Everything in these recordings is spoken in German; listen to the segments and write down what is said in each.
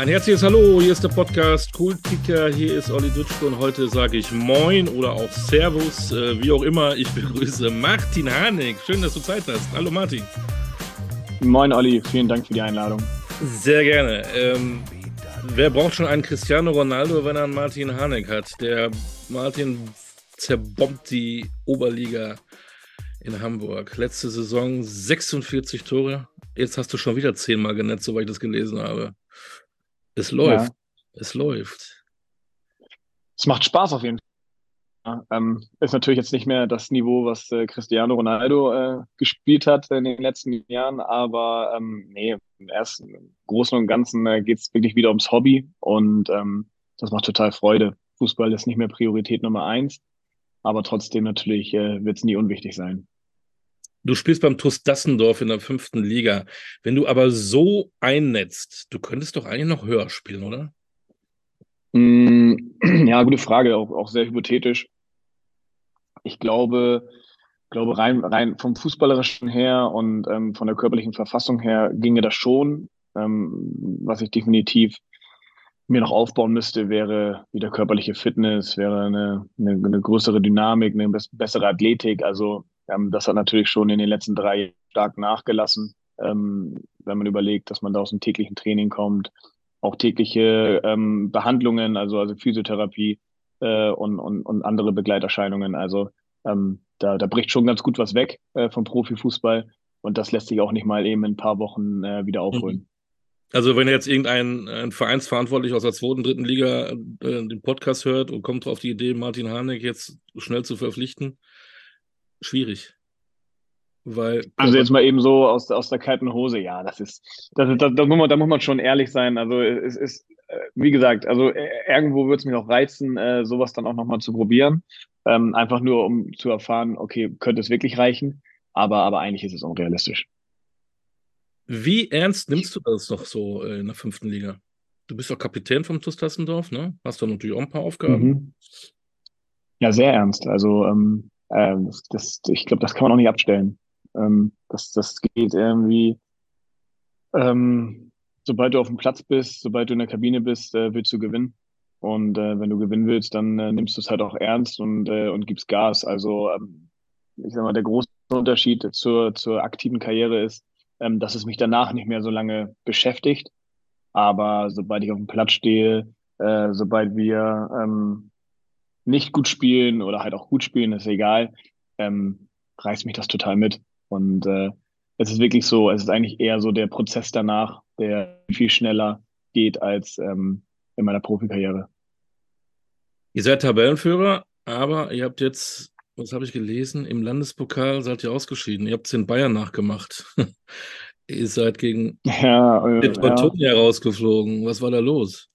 Ein herzliches Hallo, hier ist der Podcast Kultkicker, hier ist Olli Dütschke und heute sage ich Moin oder auch Servus, äh, wie auch immer. Ich begrüße Martin Harnik. Schön, dass du Zeit hast. Hallo Martin. Moin Olli, vielen Dank für die Einladung. Sehr gerne. Ähm, wer braucht schon einen Cristiano Ronaldo, wenn er einen Martin Harnik hat? Der Martin zerbombt die Oberliga in Hamburg. Letzte Saison 46 Tore. Jetzt hast du schon wieder zehnmal genetzt, soweit ich das gelesen habe. Es läuft. Ja. Es läuft. Es macht Spaß auf jeden Fall. Ja, ähm, ist natürlich jetzt nicht mehr das Niveau, was äh, Cristiano Ronaldo äh, gespielt hat in den letzten Jahren, aber ähm, nee, im ersten, im Großen und Ganzen äh, geht es wirklich wieder ums Hobby und ähm, das macht total Freude. Fußball ist nicht mehr Priorität Nummer eins, aber trotzdem natürlich äh, wird es nie unwichtig sein. Du spielst beim TuS Dassendorf in der fünften Liga. Wenn du aber so einnetzt, du könntest doch eigentlich noch höher spielen, oder? Mm, ja, gute Frage, auch, auch sehr hypothetisch. Ich glaube, glaube rein, rein vom Fußballerischen her und ähm, von der körperlichen Verfassung her ginge das schon. Ähm, was ich definitiv mir noch aufbauen müsste, wäre wieder körperliche Fitness, wäre eine, eine, eine größere Dynamik, eine bessere Athletik. Also ähm, das hat natürlich schon in den letzten drei Jahren stark nachgelassen, ähm, wenn man überlegt, dass man da aus dem täglichen Training kommt, auch tägliche ähm, Behandlungen, also, also Physiotherapie äh, und, und, und andere Begleiterscheinungen. Also ähm, da, da bricht schon ganz gut was weg äh, vom Profifußball und das lässt sich auch nicht mal eben in ein paar Wochen äh, wieder aufholen. Mhm. Also wenn jetzt irgendein ein Vereinsverantwortlich aus der zweiten, dritten Liga äh, den Podcast hört und kommt auf die Idee, Martin Harnik jetzt schnell zu verpflichten, schwierig. Weil, also jetzt mal eben so aus, aus der kalten Hose, ja, das ist, das ist, das, das muss man, da muss man schon ehrlich sein. Also es ist, äh, wie gesagt, also äh, irgendwo würde es mich auch reizen, äh, sowas dann auch nochmal zu probieren. Ähm, einfach nur, um zu erfahren, okay, könnte es wirklich reichen, aber, aber eigentlich ist es unrealistisch. Wie ernst nimmst du das doch so in der fünften Liga? Du bist doch Kapitän vom TuS Tassendorf, ne? Hast du natürlich auch ein paar Aufgaben. Mhm. Ja, sehr ernst. Also ähm, ähm, das, ich glaube, das kann man auch nicht abstellen. Ähm, das, das geht irgendwie, ähm, sobald du auf dem Platz bist, sobald du in der Kabine bist, äh, willst du gewinnen. Und äh, wenn du gewinnen willst, dann äh, nimmst du es halt auch ernst und, äh, und gibst Gas. Also ähm, ich sag mal, der große Unterschied zur, zur aktiven Karriere ist, ähm, dass es mich danach nicht mehr so lange beschäftigt. Aber sobald ich auf dem Platz stehe, äh, sobald wir ähm, nicht gut spielen oder halt auch gut spielen, ist egal, ähm, reißt mich das total mit. Und äh, es ist wirklich so, es ist eigentlich eher so der Prozess danach, der viel schneller geht als ähm, in meiner Profikarriere. Ihr seid Tabellenführer, aber ihr habt jetzt, was habe ich gelesen, im Landespokal seid ihr ausgeschieden. Ihr habt es in Bayern nachgemacht. ihr seid gegen ja, äh, ja. rausgeflogen. Was war da los?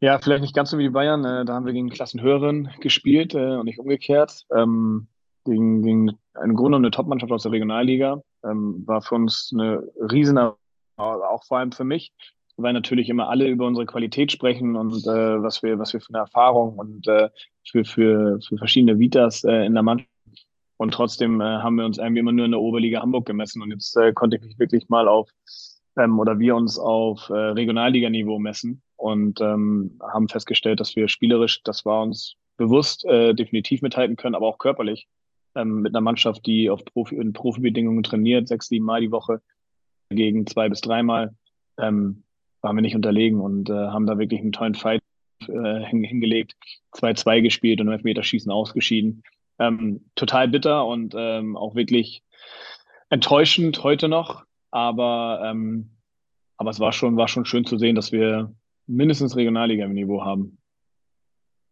Ja, vielleicht nicht ganz so wie die Bayern. Äh, da haben wir gegen Klassenhöheren gespielt äh, und nicht umgekehrt. Ähm, gegen, gegen eine Grunde eine Topmannschaft aus der Regionalliga. Ähm, war für uns eine riesen, auch vor allem für mich, weil natürlich immer alle über unsere Qualität sprechen und äh, was wir, was wir für eine Erfahrung und äh, für, für, für verschiedene Vitas äh, in der Mannschaft. Und trotzdem äh, haben wir uns irgendwie immer nur in der Oberliga Hamburg gemessen. Und jetzt äh, konnte ich mich wirklich mal auf ähm, oder wir uns auf äh, Regionalliganiveau messen und ähm, haben festgestellt, dass wir spielerisch, das war uns bewusst, äh, definitiv mithalten können, aber auch körperlich ähm, mit einer Mannschaft, die auf Profi in Profibedingungen trainiert, sechs, sieben Mal die Woche gegen zwei bis dreimal, ähm, waren wir nicht unterlegen und äh, haben da wirklich einen tollen Fight äh, hingelegt, 2-2 gespielt und im Elfmeterschießen ausgeschieden. Ähm, total bitter und ähm, auch wirklich enttäuschend heute noch, aber ähm, aber es war schon war schon schön zu sehen, dass wir mindestens Regionalliga-Niveau haben.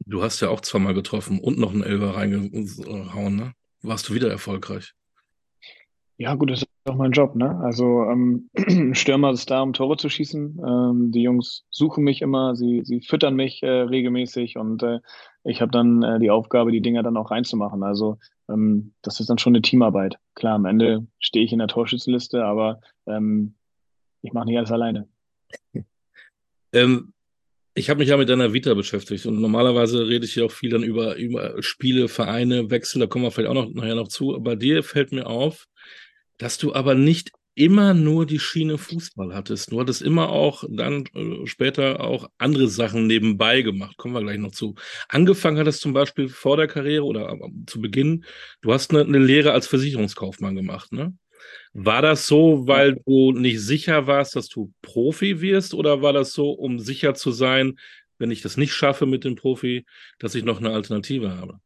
Du hast ja auch zweimal getroffen und noch einen Elfer reingehauen, ne? Warst du wieder erfolgreich? Ja, gut, das ist auch mein Job, ne? Also ähm, Stürmer ist da, um Tore zu schießen. Ähm, die Jungs suchen mich immer, sie, sie füttern mich äh, regelmäßig und äh, ich habe dann äh, die Aufgabe, die Dinger dann auch reinzumachen. Also ähm, das ist dann schon eine Teamarbeit. Klar, am Ende stehe ich in der Torschützenliste, aber ähm, ich mache nicht alles alleine. Ähm, ich habe mich ja mit deiner Vita beschäftigt und normalerweise rede ich hier auch viel dann über, über Spiele, Vereine, Wechsel, da kommen wir vielleicht auch noch nachher noch zu. Bei dir fällt mir auf, dass du aber nicht immer nur die Schiene Fußball hattest. Du hattest immer auch dann äh, später auch andere Sachen nebenbei gemacht. Kommen wir gleich noch zu. Angefangen hattest zum Beispiel vor der Karriere oder äh, zu Beginn, du hast eine, eine Lehre als Versicherungskaufmann gemacht, ne? War das so, weil du nicht sicher warst, dass du Profi wirst, oder war das so, um sicher zu sein, wenn ich das nicht schaffe mit dem Profi, dass ich noch eine Alternative habe?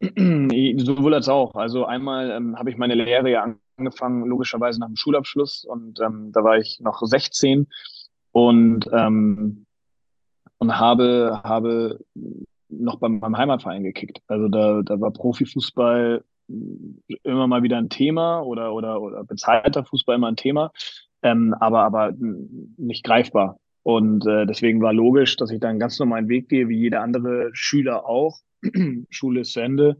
Sowohl als auch. Also einmal ähm, habe ich meine Lehre ja angefangen, logischerweise nach dem Schulabschluss und ähm, da war ich noch 16 und, ähm, und habe, habe noch beim, beim Heimatverein gekickt. Also da, da war Profifußball immer mal wieder ein Thema oder, oder, oder bezahlter Fußball immer ein Thema, ähm, aber, aber nicht greifbar. Und äh, deswegen war logisch, dass ich da einen ganz normalen Weg gehe, wie jeder andere Schüler auch. Schule ist zu Ende,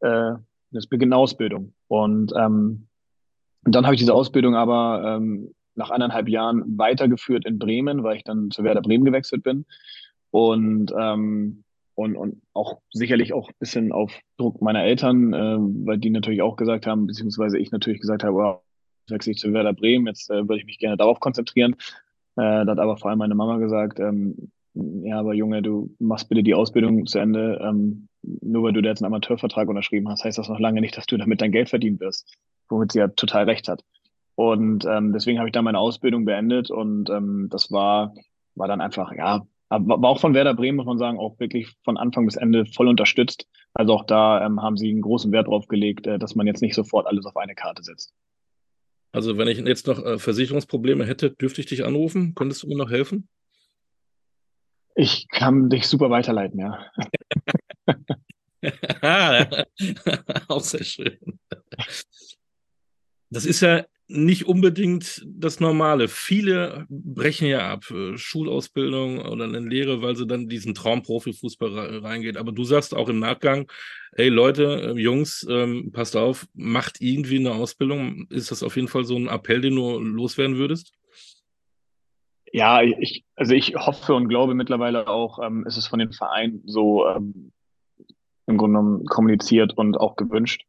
äh, das beginnt Ausbildung. Und ähm, dann habe ich diese Ausbildung aber ähm, nach anderthalb Jahren weitergeführt in Bremen, weil ich dann zu Werder Bremen gewechselt bin. Und ähm, und, und auch sicherlich auch ein bisschen auf Druck meiner Eltern, äh, weil die natürlich auch gesagt haben, beziehungsweise ich natürlich gesagt habe, wow, wechsle ich zu Werder Bremen, jetzt äh, würde ich mich gerne darauf konzentrieren. Äh, da hat aber vor allem meine Mama gesagt, ähm, ja, aber Junge, du machst bitte die Ausbildung zu Ende. Ähm, nur weil du da jetzt einen Amateurvertrag unterschrieben hast, heißt das noch lange nicht, dass du damit dein Geld verdienen wirst, womit sie ja total recht hat. Und ähm, deswegen habe ich dann meine Ausbildung beendet und ähm, das war, war dann einfach, ja, war auch von Werder Bremen, muss man sagen, auch wirklich von Anfang bis Ende voll unterstützt. Also auch da ähm, haben sie einen großen Wert drauf gelegt, äh, dass man jetzt nicht sofort alles auf eine Karte setzt. Also wenn ich jetzt noch äh, Versicherungsprobleme hätte, dürfte ich dich anrufen? Könntest du mir noch helfen? Ich kann dich super weiterleiten, ja. auch sehr schön. Das ist ja nicht unbedingt das Normale. Viele brechen ja ab, äh, Schulausbildung oder eine Lehre, weil sie dann diesen Traum Profifußball reingeht. Aber du sagst auch im Nachgang, hey Leute, äh, Jungs, ähm, passt auf, macht irgendwie eine Ausbildung. Ist das auf jeden Fall so ein Appell, den du loswerden würdest? Ja, ich, also ich hoffe und glaube mittlerweile auch, ähm, ist es von den Vereinen so ähm, im Grunde genommen kommuniziert und auch gewünscht.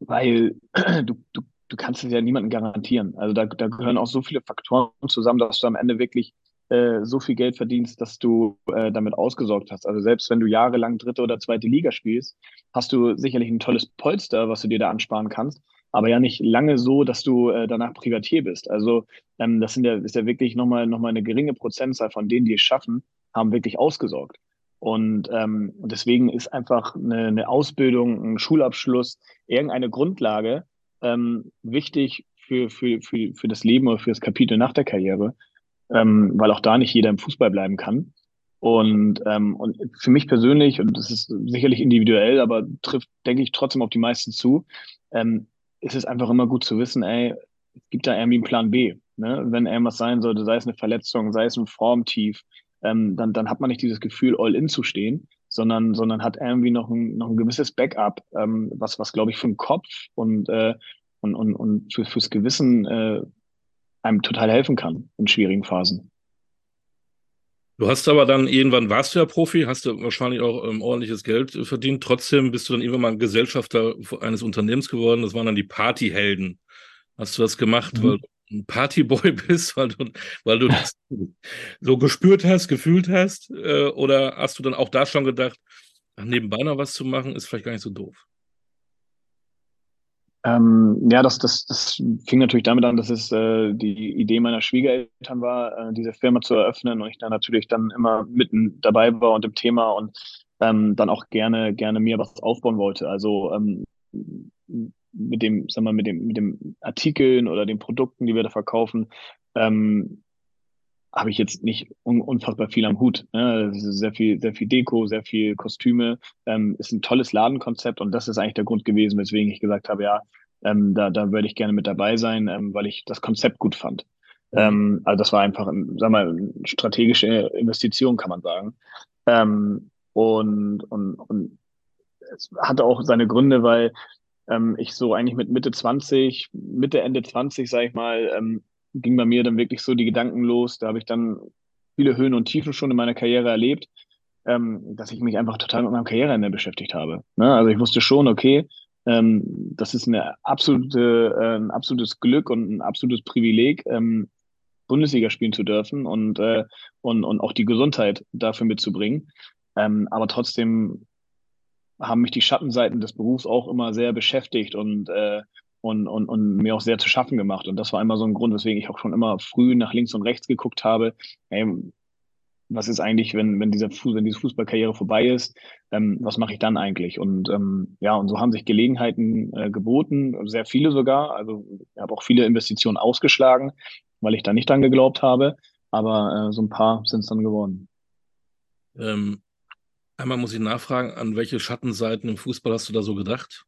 Weil du, du du kannst es ja niemandem garantieren. Also da, da gehören auch so viele Faktoren zusammen, dass du am Ende wirklich äh, so viel Geld verdienst, dass du äh, damit ausgesorgt hast. Also selbst wenn du jahrelang dritte oder zweite Liga spielst, hast du sicherlich ein tolles Polster, was du dir da ansparen kannst, aber ja nicht lange so, dass du äh, danach Privatier bist. Also ähm, das ja, ist ja wirklich nochmal noch mal eine geringe Prozentzahl von denen, die es schaffen, haben wirklich ausgesorgt. Und ähm, deswegen ist einfach eine, eine Ausbildung, ein Schulabschluss, irgendeine Grundlage, ähm, wichtig für, für, für, für das Leben oder für das Kapitel nach der Karriere, ähm, weil auch da nicht jeder im Fußball bleiben kann. Und, ähm, und für mich persönlich, und das ist sicherlich individuell, aber trifft, denke ich, trotzdem auf die meisten zu, ähm, ist es einfach immer gut zu wissen, ey, es gibt da irgendwie einen Plan B. Ne? Wenn irgendwas sein sollte, sei es eine Verletzung, sei es ein Formtief, ähm, dann, dann hat man nicht dieses Gefühl, all in zu stehen, sondern, sondern hat irgendwie noch ein, noch ein gewisses Backup, ähm, was, was glaube ich, für den Kopf und, äh, und, und, und für, fürs Gewissen äh, einem total helfen kann in schwierigen Phasen. Du hast aber dann irgendwann warst du ja Profi, hast du wahrscheinlich auch ähm, ordentliches Geld verdient. Trotzdem bist du dann irgendwann mal Gesellschafter eines Unternehmens geworden. Das waren dann die Partyhelden. Hast du das gemacht, mhm. weil du ein Partyboy bist, weil du, weil du das so gespürt hast, gefühlt hast? Äh, oder hast du dann auch da schon gedacht, ach, nebenbei noch was zu machen, ist vielleicht gar nicht so doof? Ähm, ja, das, das, das fing natürlich damit an, dass es äh, die Idee meiner Schwiegereltern war, äh, diese Firma zu eröffnen und ich da natürlich dann immer mitten dabei war und im Thema und ähm, dann auch gerne, gerne mir was aufbauen wollte. Also ähm, mit dem, sag mal, mit dem, mit dem Artikeln oder den Produkten, die wir da verkaufen, ähm, habe ich jetzt nicht un unfassbar viel am Hut. Ne? Sehr viel, sehr viel Deko, sehr viel Kostüme. Ähm, ist ein tolles Ladenkonzept und das ist eigentlich der Grund gewesen, weswegen ich gesagt habe, ja, ähm, da, da würde ich gerne mit dabei sein, ähm, weil ich das Konzept gut fand. Mhm. Ähm, also das war einfach, sag mal, eine strategische Investition, kann man sagen. Ähm, und, und, und es hatte auch seine Gründe, weil ähm, ich so eigentlich mit Mitte 20, Mitte, Ende 20, sag ich mal, ähm, ging bei mir dann wirklich so die Gedanken los. Da habe ich dann viele Höhen und Tiefen schon in meiner Karriere erlebt, ähm, dass ich mich einfach total mit meinem Karriereende beschäftigt habe. Ne? Also ich wusste schon, okay, Ähm, das ist eine absolute, äh, ein absolutes Glück und ein absolutes Privileg, ähm, Bundesliga spielen zu dürfen und, äh, und, und auch die Gesundheit dafür mitzubringen. Ähm, aber trotzdem haben mich die Schattenseiten des Berufs auch immer sehr beschäftigt und, äh, und, und, und mir auch sehr zu schaffen gemacht. Und das war immer so ein Grund, weswegen ich auch schon immer früh nach links und rechts geguckt habe. Hey, was ist eigentlich, wenn, wenn, dieser wenn diese Fußballkarriere vorbei ist, ähm, was mache ich dann eigentlich? Und ähm, ja, und so haben sich Gelegenheiten äh, geboten, sehr viele sogar. Also ich habe auch viele Investitionen ausgeschlagen, weil ich da nicht dran geglaubt habe. Aber äh, so ein paar sind es dann geworden. Ähm, einmal muss ich nachfragen, an welche Schattenseiten im Fußball hast du da so gedacht?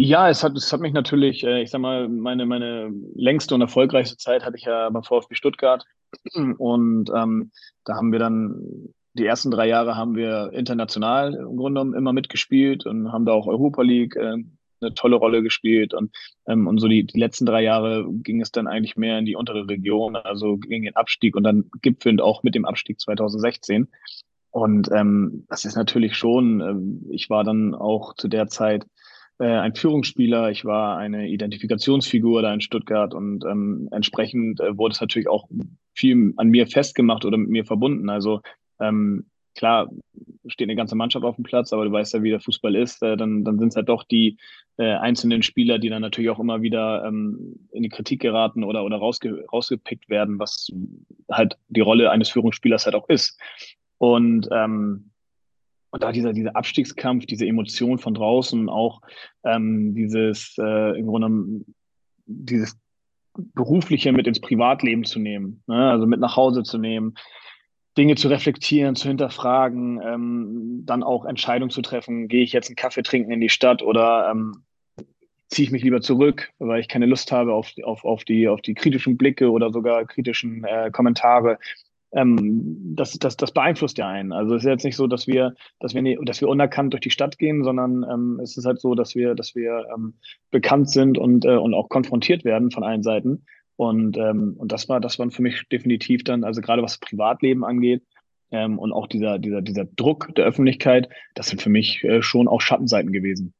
Ja, es hat, es hat mich natürlich, äh, ich sag mal, meine, meine längste und erfolgreichste Zeit hatte ich ja beim VfB Stuttgart. Und ähm, da haben wir dann, die ersten drei Jahre haben wir international im Grunde genommen immer mitgespielt und haben da auch Europa League äh, eine tolle Rolle gespielt. Und, ähm, und so die, die letzten drei Jahre ging es dann eigentlich mehr in die untere Region, also gegen den Abstieg und dann gipfelnd auch mit dem Abstieg 2016. Und ähm, das ist natürlich schon, äh, ich war dann auch zu der Zeit äh, ein Führungsspieler, ich war eine Identifikationsfigur da in Stuttgart und ähm, entsprechend äh, wurde es natürlich auch viel an mir festgemacht oder mit mir verbunden. Also ähm, klar steht eine ganze Mannschaft auf dem Platz, aber du weißt ja, wie der Fußball ist, äh, dann, dann sind es halt doch die äh, einzelnen Spieler, die dann natürlich auch immer wieder ähm, in die Kritik geraten oder, oder rausge rausgepickt werden, was halt die Rolle eines Führungsspielers halt auch ist. Und ähm, und da dieser, dieser Abstiegskampf, diese Emotion von draußen, auch ähm, dieses äh, im Grunde dieses berufliche mit ins Privatleben zu nehmen, ne? also mit nach Hause zu nehmen, Dinge zu reflektieren, zu hinterfragen, ähm, dann auch Entscheidungen zu treffen, gehe ich jetzt einen Kaffee trinken in die Stadt oder ähm, ziehe ich mich lieber zurück, weil ich keine Lust habe auf, auf, auf, die, auf die kritischen Blicke oder sogar kritischen äh, Kommentare ähm, das, das, das beeinflusst ja einen. Also es ist jetzt nicht so, dass wir, dass wir, nie, dass wir unerkannt durch die Stadt gehen, sondern ähm, es ist halt so, dass wir, dass wir ähm, bekannt sind und, äh, und auch konfrontiert werden von allen Seiten. Und, ähm, und das war, das war für mich definitiv dann, also gerade was Privatleben angeht, ähm, und auch dieser, dieser, dieser Druck der Öffentlichkeit, das sind für mich äh, schon auch Schattenseiten gewesen.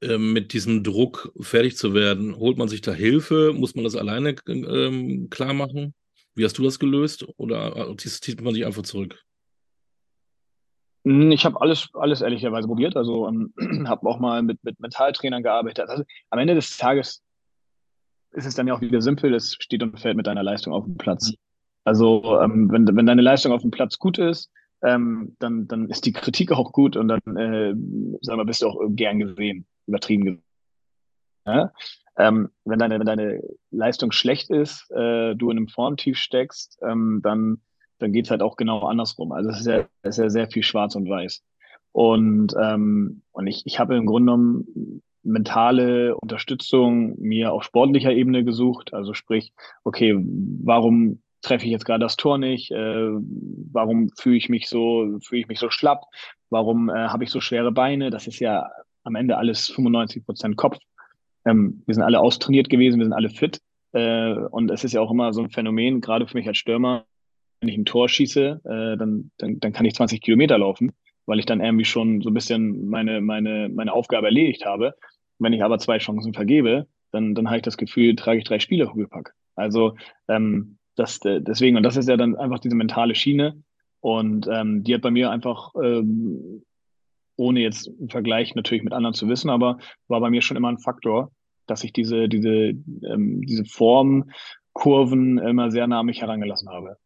Ähm, mit diesem Druck fertig zu werden, holt man sich da Hilfe? Muss man das alleine ähm, klar machen? Wie hast du das gelöst oder zieht man sich einfach zurück? Hm, ich habe alles, alles ehrlicherweise probiert. Also ähm, habe auch mal mit, mit Mentaltrainern gearbeitet. Also, am Ende des Tages ist es dann ja auch wieder simpel. Es steht und fällt mit deiner Leistung auf dem Platz. Also ähm, wenn, wenn deine Leistung auf dem Platz gut ist, ähm, dann, dann ist die Kritik auch gut und dann äh, sag mal, bist du auch gern gesehen, übertrieben gesehen. Ja? Ähm, wenn, deine, wenn deine Leistung schlecht ist, äh, du in einem Formtief steckst, ähm, dann, dann geht's halt auch genau andersrum. Also es ist ja, es ist ja sehr viel schwarz und weiß. Und, ähm, und ich, ich habe im Grunde genommen mentale Unterstützung mir auf sportlicher Ebene gesucht. Also sprich, okay, warum treffe ich jetzt gerade das Tor nicht? Äh, warum fühle ich mich so, fühle ich mich so schlapp? Warum äh, habe ich so schwere Beine? Das ist ja am Ende alles 95 Prozent Kopf. Ähm, wir sind alle austrainiert gewesen, wir sind alle fit. Äh, und es ist ja auch immer so ein Phänomen, gerade für mich als Stürmer, wenn ich ein Tor schieße, äh, dann, dann, dann kann ich 20 Kilometer laufen, weil ich dann irgendwie schon so ein bisschen meine, meine, meine Aufgabe erledigt habe. Wenn ich aber zwei Chancen vergebe, dann, dann habe ich das Gefühl, trage ich drei Spiele hochgepackt. Also ähm, das, äh, deswegen, und das ist ja dann einfach diese mentale Schiene. Und ähm, die hat bei mir einfach ähm, ohne jetzt im Vergleich natürlich mit anderen zu wissen, aber war bei mir schon immer ein Faktor, dass ich diese, diese, ähm, diese Formkurven immer sehr nah mich herangelassen habe.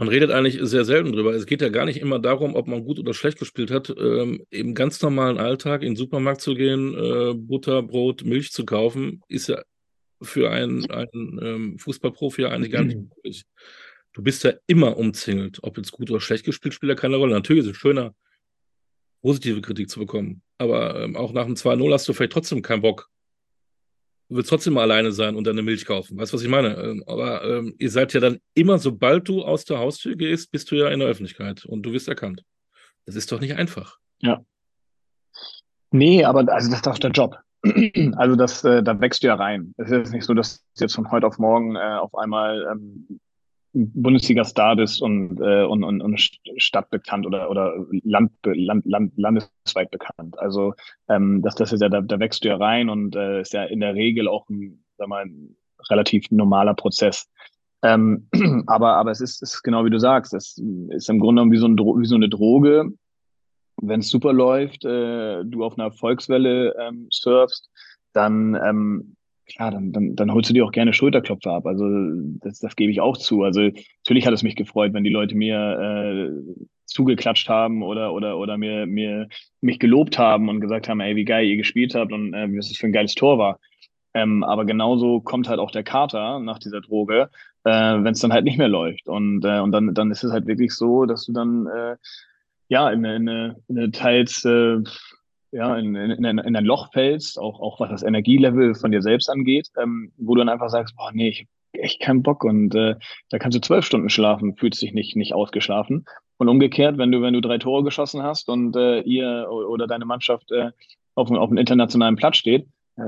Man redet eigentlich sehr selten drüber. Es geht ja gar nicht immer darum, ob man gut oder schlecht gespielt hat. Ähm, Im ganz normalen Alltag in den Supermarkt zu gehen, äh, Butter, Brot, Milch zu kaufen, ist ja für einen, einen ähm, Fußballprofi ja eigentlich gar nicht möglich. Du bist ja immer umzingelt. Ob jetzt gut oder schlecht gespielt, spielt ja keine Rolle. Natürlich ist es schöner, positive Kritik zu bekommen. Aber ähm, auch nach dem 2-0 hast du vielleicht trotzdem keinen Bock. Du willst trotzdem mal alleine sein und deine Milch kaufen. Weißt du, was ich meine? Ähm, aber ähm, ihr seid ja dann immer, sobald du aus der Haustür gehst, bist du ja in der Öffentlichkeit und du wirst erkannt. Das ist doch nicht einfach. Ja. Nee, aber also das ist doch der Job. Also das, äh, da wächst du ja rein. Es ist nicht so, dass jetzt von heute auf morgen äh, auf einmal ähm, Bundesliga-Star bist und, äh, und, und, und stadtbekannt oder, oder Land, Land, Land, landesweit bekannt. Also ähm, das, das ist ja, da, da wächst du ja rein und äh, ist ja in der Regel auch ein, sag mal, ein relativ normaler Prozess. Ähm, aber, aber es ist, ist genau wie du sagst, es ist im Grunde genommen wie so, ein, wie so eine Droge. Wenn es super läuft, äh, du auf einer Erfolgswelle ähm, surfst, dann ähm, klar, dann, dann, dann holst du dir auch gerne Schulterklopfer ab. Also das, das gebe ich auch zu. Also natürlich hat es mich gefreut, wenn die Leute mir äh, zugeklatscht haben oder oder oder mir mir mich gelobt haben und gesagt haben, ey, wie geil ihr gespielt habt und äh, was das für ein geiles Tor war. Ähm, aber genauso kommt halt auch der Kater nach dieser Droge, äh, wenn es dann halt nicht mehr läuft. Und äh, und dann dann ist es halt wirklich so, dass du dann äh, ja in eine, in eine, in eine teils äh, ja, in, in, in ein Loch fällst, auch, auch was das Energielevel von dir selbst angeht, ähm, wo du dann einfach sagst, boah, nee, ich hab echt keinen Bock und äh, da kannst du zwölf Stunden schlafen, fühlst dich nicht, nicht ausgeschlafen. Und umgekehrt, wenn du, wenn du drei Tore geschossen hast und äh, ihr oder deine Mannschaft äh, auf, auf einem internationalen Platz steht, äh,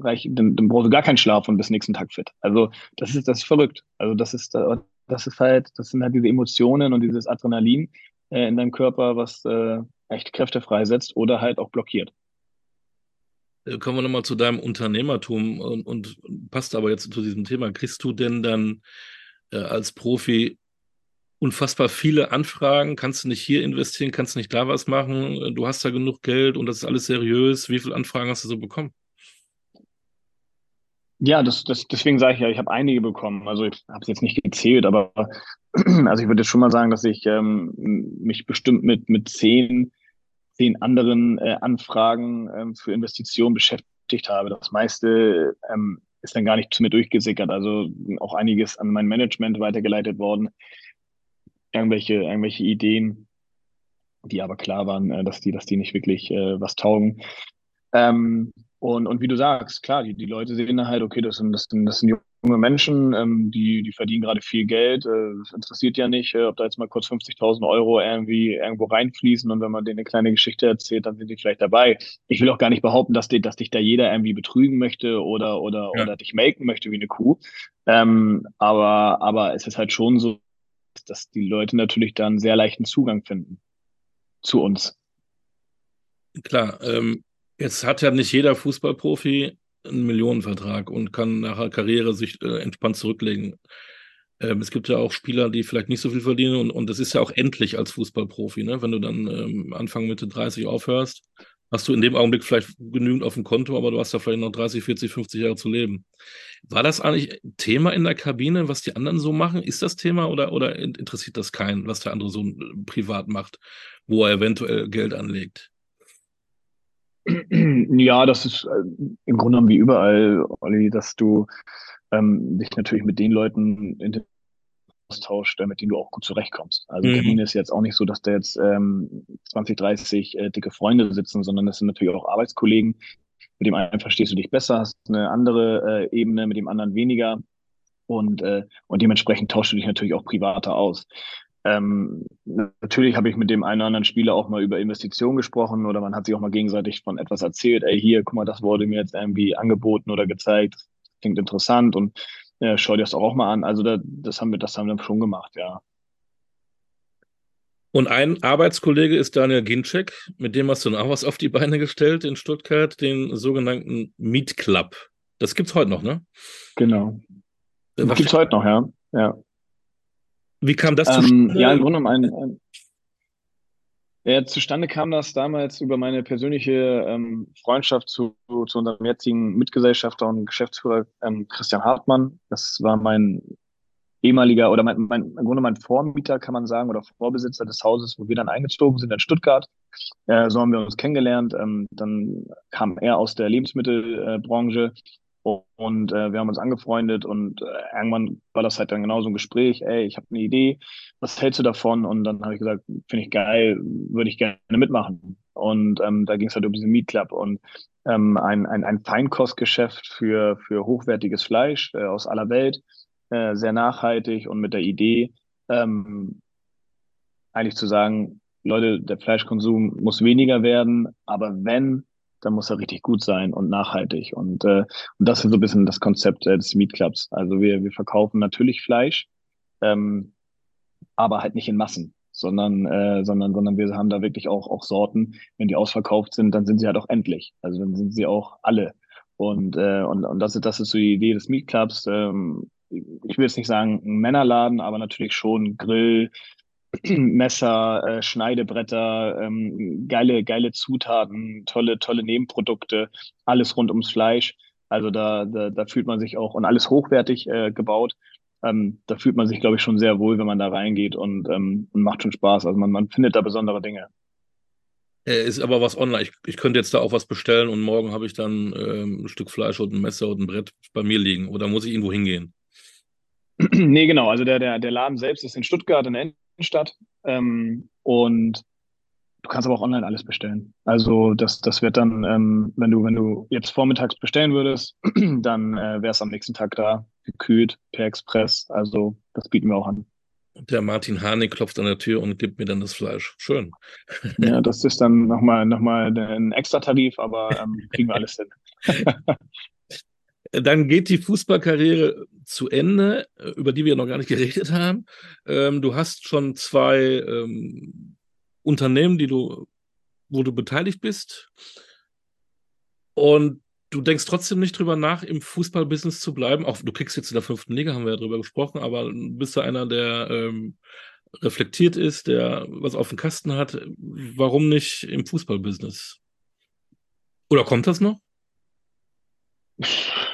reich, dann, dann brauchst du gar keinen Schlaf und bis nächsten Tag fit. Also das ist, das ist verrückt. Also das ist, äh, das ist halt, das sind halt diese Emotionen und dieses Adrenalin äh, in deinem Körper, was äh, echt Kräfte freisetzt oder halt auch blockiert. Äh, kommen wir nochmal zu deinem Unternehmertum und, und, passt aber jetzt zu diesem Thema. Kriegst du denn dann äh, als Profi unfassbar viele Anfragen? Kannst du nicht hier investieren? Kannst du nicht da was machen? Du hast da genug Geld und das ist alles seriös. Wie viele Anfragen hast du so bekommen? Ja, das, das, deswegen sage ich ja, ich habe einige bekommen. Also ich habe es jetzt nicht gezählt, aber also ich würde schon mal sagen, dass ich ähm, mich bestimmt mit, mit zehn zehn anderen äh, Anfragen ähm, für Investitionen beschäftigt habe. Das meiste ähm, ist dann gar nicht zu mir durchgesickert. Also auch einiges an mein Management weitergeleitet worden. Irgendwelche, irgendwelche Ideen, die aber klar waren, äh, dass die, dass die nicht wirklich äh, was taugen. Ähm, und, und wie du sagst, klar, die, die Leute sehen halt, okay, das sind, das sind, das sind junge Menschen, ähm, die, die verdienen gerade viel Geld. Äh, das interessiert ja nicht, äh, ob da jetzt mal kurz 50.000 Euro irgendwie irgendwo reinfließen und wenn man denen eine kleine Geschichte erzählt, dann sind die vielleicht dabei. Ich will auch gar nicht behaupten, dass, die, dass dich da jeder irgendwie betrügen möchte oder, oder, ja. oder dich melken möchte wie eine Kuh. Ähm, aber, aber es ist halt schon so, dass die Leute natürlich dann sehr leichten Zugang finden zu uns. Klar, ähm, jetzt hat ja nicht jeder Fußballprofi einen Millionenvertrag und kann nach der Karriere sich äh, entspannt zurücklegen. Ähm, es gibt ja auch Spieler, die vielleicht nicht so viel verdienen und, und das ist ja auch endlich als Fußballprofi, ne? Wenn du dann ähm, Anfang Mitte 30 aufhörst, hast du in dem Augenblick vielleicht genügend auf dem Konto, aber du hast ja vielleicht noch 30, 40, 50 Jahre zu leben. War das eigentlich Thema in der Kabine, was die anderen so machen? Ist das Thema oder, oder interessiert das keinen, was der andere so äh, privat macht, wo er eventuell Geld anlegt? Ja, das ist äh, im Grunde genommen wie überall, Olli, dass du ähm, dich natürlich mit den Leuten austauscht, äh, mit denen du auch gut zurechtkommst. Also mhm. Kabine ist jetzt auch nicht so, dass da jetzt ähm, 20, 30 äh, dicke Freunde sitzen, sondern das sind natürlich auch Arbeitskollegen. Mit dem einen verstehst du dich besser, hast eine andere äh, Ebene, mit dem anderen weniger. Und, äh, und dementsprechend tauschst du dich natürlich auch privater aus. Ähm, natürlich habe ich mit dem einen oder anderen Spieler auch mal über Investitionen gesprochen oder man hat sich auch mal gegenseitig von etwas erzählt. Ey, hier, guck mal, das wurde mir jetzt irgendwie angeboten oder gezeigt. Das klingt interessant und äh, schau dir das auch mal an. Also da, das haben wir, das haben wir schon gemacht, ja. Und ein Arbeitskollege ist Daniel Ginczek, mit dem hast du auch was auf die Beine gestellt in Stuttgart, den sogenannten Meet Club. Das gibt's heute noch, ne? Genau. Das gibt's heute noch, ja. Ja. Wie kam das ähm, zustande? Ja, im Grunde genommen ein, ein ja, zustande kam das damals über meine persönliche ähm, Freundschaft zu, zu unserem jetzigen Mitgesellschafter und Geschäftsführer ähm, Christian Hartmann. Das war mein ehemaliger oder mein, mein, im Grunde mein Vormieter, kann man sagen, oder Vorbesitzer des Hauses, wo wir dann eingezogen sind in Stuttgart. Äh, so haben wir uns kennengelernt. Ähm, dann kam er aus der Lebensmittelbranche und äh, wir haben uns angefreundet und äh, irgendwann war das halt dann genauso ein Gespräch, ey, ich habe eine Idee, was hältst du davon? Und dann habe ich gesagt, finde ich geil, würde ich gerne mitmachen. Und ähm, da ging es halt um diesen Meat Club und ähm, ein, ein, ein Feinkostgeschäft für, für hochwertiges Fleisch äh, aus aller Welt, äh, sehr nachhaltig und mit der Idee, ähm, eigentlich zu sagen, Leute, der Fleischkonsum muss weniger werden, aber wenn, dann muss er richtig gut sein und nachhaltig. Und, äh, und das ist so ein bisschen das Konzept äh, des Meat Clubs. Also wir, wir verkaufen natürlich Fleisch, ähm, aber halt nicht in Massen, sondern, äh, sondern, sondern wir haben da wirklich auch, auch Sorten. Wenn die ausverkauft sind, dann sind sie halt auch endlich. Also dann sind sie auch alle. Und, äh, und, und das ist, das ist so die Idee des Meat Clubs. Ähm, ich will jetzt nicht sagen ein Männerladen, aber natürlich schon Grill, Messer, äh, Schneidebretter, ähm, geile, geile Zutaten, tolle, tolle Nebenprodukte, alles rund ums Fleisch. Also da, da, da fühlt man sich auch und alles hochwertig äh, gebaut. Ähm, da fühlt man sich, glaube ich, schon sehr wohl, wenn man da reingeht und, ähm, und macht schon Spaß. Also man, man findet da besondere Dinge. Äh, ist aber was online. Ich, ich könnte jetzt da auch was bestellen und morgen habe ich dann ähm, ein Stück Fleisch und ein Messer und ein Brett bei mir liegen. Oder muss ich irgendwo hingehen? nee, genau. Also der, der, der Laden selbst ist in Stuttgart in Innenstadt. Ähm, und du kannst aber auch online alles bestellen. Also das, das wird dann, ähm, wenn du, wenn du jetzt vormittags bestellen würdest, dann äh, wäre es am nächsten Tag da, gekühlt per Express. Also das bieten wir auch an. Der Martin Hane klopft an der Tür und gibt mir dann das Fleisch. Schön. Ja, das ist dann nochmal noch mal ein extra Tarif, aber ähm, kriegen wir alles hin. Dann geht die Fußballkarriere zu Ende, über die wir noch gar nicht geredet haben. Ähm, du hast schon zwei ähm, Unternehmen, die du, wo du beteiligt bist. Und du denkst trotzdem nicht drüber nach, im Fußballbusiness zu bleiben. Auch du kriegst jetzt in der fünften Liga, haben wir ja drüber gesprochen, aber bist du einer, der ähm, reflektiert ist, der was auf dem Kasten hat. Warum nicht im Fußballbusiness? Oder kommt das noch?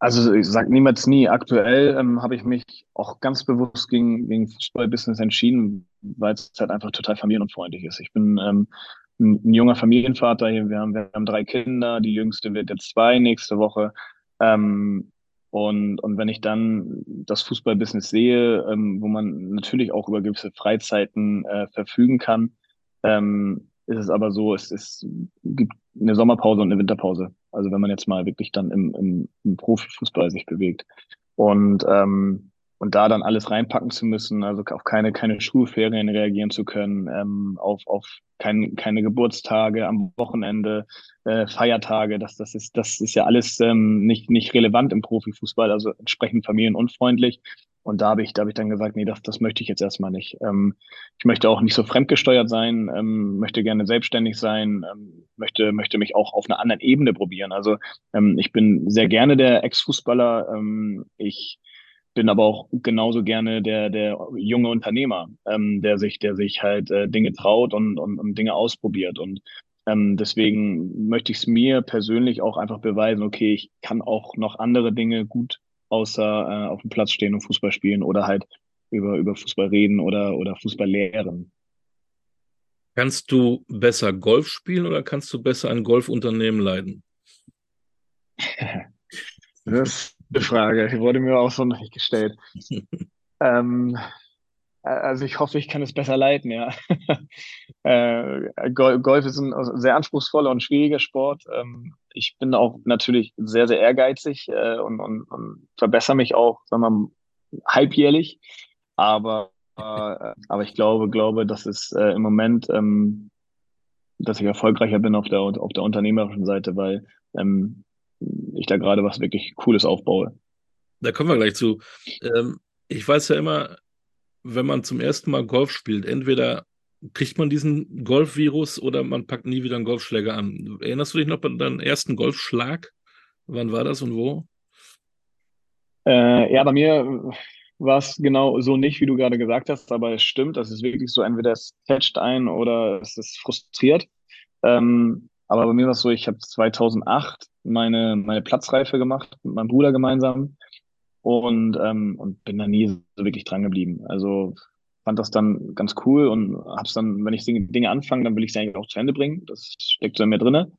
Also ich sage niemals nie. Aktuell ähm, habe ich mich auch ganz bewusst gegen, gegen Fußballbusiness entschieden, weil es halt einfach total familienunfreundlich ist. Ich bin ähm, ein, ein, junger Familienvater. Wir haben, wir haben drei Kinder. Die jüngste wird jetzt zwei nächste Woche. Ähm, und, und wenn ich dann das Fußballbusiness sehe, ähm, wo man natürlich auch über gewisse Freizeiten äh, verfügen kann, ähm, ist es aber so, es, es gibt eine Sommerpause und eine Winterpause. Also wenn man jetzt mal wirklich dann im, im, im Profifußball sich bewegt. Und, ähm, und da dann alles reinpacken zu müssen, also auf keine, keine Schulferien reagieren zu können, ähm, auf, auf kein, keine Geburtstage am Wochenende, äh, Feiertage, das, das, ist, das ist ja alles ähm, nicht, nicht relevant im Profifußball, also entsprechend familienunfreundlich. Und da habe ich, da habe ich dann gesagt, nee, das, das möchte ich jetzt erstmal nicht. Ähm, ich möchte auch nicht so fremdgesteuert sein, ähm, möchte gerne selbstständig sein, ähm, möchte, möchte mich auch auf einer anderen Ebene probieren. Also ähm, ich bin sehr gerne der Ex-Fußballer. Ähm, ich bin aber auch genauso gerne der, der junge Unternehmer, ähm, der sich, der sich halt äh, Dinge traut und, und, und Dinge ausprobiert. Und deswegen möchte ich es mir persönlich auch einfach beweisen, okay, ich kann auch noch andere Dinge gut außer äh, auf dem Platz stehen und Fußball spielen oder halt über, über Fußball reden oder, oder Fußball lehren. Kannst du besser Golf spielen oder kannst du besser ein Golfunternehmen leiten? das ist eine Frage, die wurde mir auch so noch nicht gestellt. ähm, also ich hoffe, ich kann es besser leiten, ja. äh, Golf ist ein sehr anspruchsvoller und schwieriger Sport. Ähm, ich bin auch natürlich sehr, sehr ehrgeizig äh, und, und, und verbessere mich auch, sagen wir mal, halbjährlich. Aber, äh, aber ich glaube, glaube, dass es äh, im Moment, ähm, dass ich erfolgreicher bin auf der, auf der unternehmerischen Seite, weil ähm, ich da gerade was wirklich Cooles aufbaue. Da kommen wir gleich zu. Ähm, ich weiß ja immer, wenn man zum ersten Mal Golf spielt, entweder kriegt man diesen Golfvirus oder man packt nie wieder einen Golfschläger an. Erinnerst du dich noch an deinen ersten Golfschlag? Wann war das und wo? Äh, ja, bei mir war es genau so nicht, wie du gerade gesagt hast, aber es stimmt, das ist wirklich so, entweder es catcht ein oder es ist frustriert. Ähm, aber bei mir war es so, ich habe 2008 meine, meine Platzreife gemacht mit meinem Bruder gemeinsam und, ähm, und bin da nie so wirklich dran geblieben. Also fand das dann ganz cool und hab's dann, wenn ich Dinge anfange, dann will ich sie eigentlich auch zu Ende bringen. Das steckt so in mir drinne.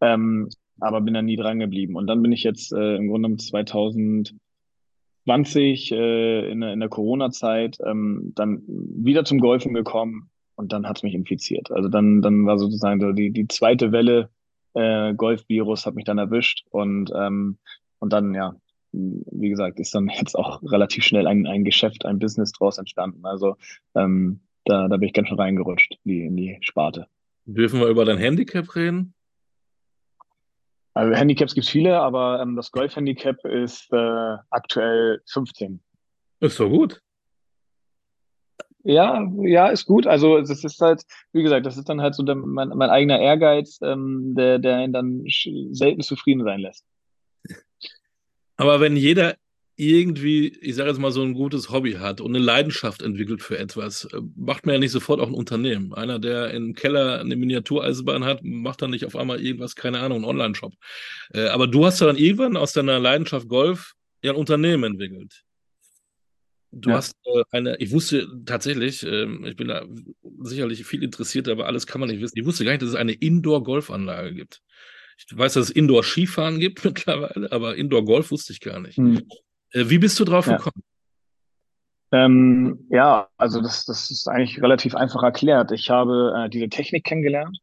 Ähm, aber bin da nie dran geblieben. Und dann bin ich jetzt äh, im Grunde 2020 äh, in, in der Corona-Zeit ähm, dann wieder zum Golfen gekommen und dann hat's mich infiziert. Also dann, dann war sozusagen so die, die zweite Welle äh, Golf-Virus hat mich dann erwischt und, ähm, und dann, ja, wie gesagt, ist dann jetzt auch relativ schnell ein, ein Geschäft, ein Business draus entstanden. Also ähm, da, da bin ich ganz schön reingerutscht in die, in die Sparte. Dürfen wir über dein Handicap reden? Also Handicaps gibt es viele, aber ähm, das Golf-Handicap ist äh, aktuell 15. Ist doch gut. Ja, ja, ist gut. Also das ist halt, wie gesagt, das ist dann halt so der, mein, mein eigener Ehrgeiz, ähm, der, der ihn dann selten zufrieden sein lässt. Aber wenn jeder irgendwie, ich sage jetzt mal, so ein gutes Hobby hat und eine Leidenschaft entwickelt für etwas, äh, macht man ja nicht sofort auch ein Unternehmen. Einer, der im Keller eine Miniatureisenbahn hat, macht dann nicht auf einmal irgendwas, keine Ahnung, einen Online-Shop. Äh, aber du hast ja dann irgendwann aus deiner Leidenschaft Golf ja ein Unternehmen entwickelt. Du ja. hast äh, eine, ich wusste tatsächlich, ähm, ich bin da sicherlich viel interessiert, aber alles kann man nicht wissen. Ich wusste gar nicht, dass es eine Indoor-Golfanlage gibt. Ich weiß, dass es Indoor-Skifahren gibt mittlerweile, aber Indoor-Golf wusste ich gar nicht. Hm. Äh, wie bist du drauf ja. gekommen? Ähm, ja, also das, das ist eigentlich relativ einfach erklärt. Ich habe äh, diese Technik kennengelernt.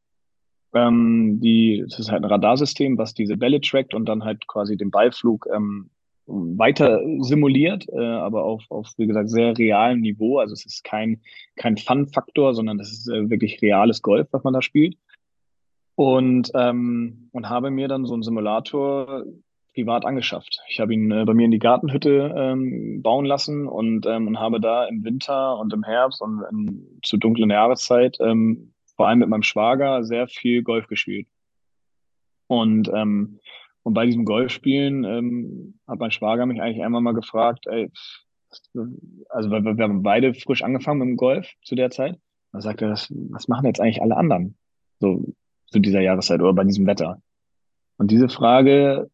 Ähm, die, das ist halt ein Radarsystem, was diese Bälle trackt und dann halt quasi den Ballflug ähm, weiter simuliert, äh, aber auf, auf, wie gesagt, sehr realem Niveau. Also es ist kein, kein Fun-Faktor, sondern das ist äh, wirklich reales Golf, was man da spielt. Und, ähm, und habe mir dann so einen Simulator privat angeschafft. Ich habe ihn äh, bei mir in die Gartenhütte ähm, bauen lassen und, ähm, und habe da im Winter und im Herbst und in, zu dunklen Jahreszeit ähm, vor allem mit meinem Schwager sehr viel Golf gespielt. Und, ähm, und bei diesem Golfspielen ähm, hat mein Schwager mich eigentlich einmal mal gefragt, ey, also wir, wir haben beide frisch angefangen mit dem Golf zu der Zeit. Da sagte er, was machen jetzt eigentlich alle anderen? So zu dieser Jahreszeit oder bei diesem Wetter. Und diese Frage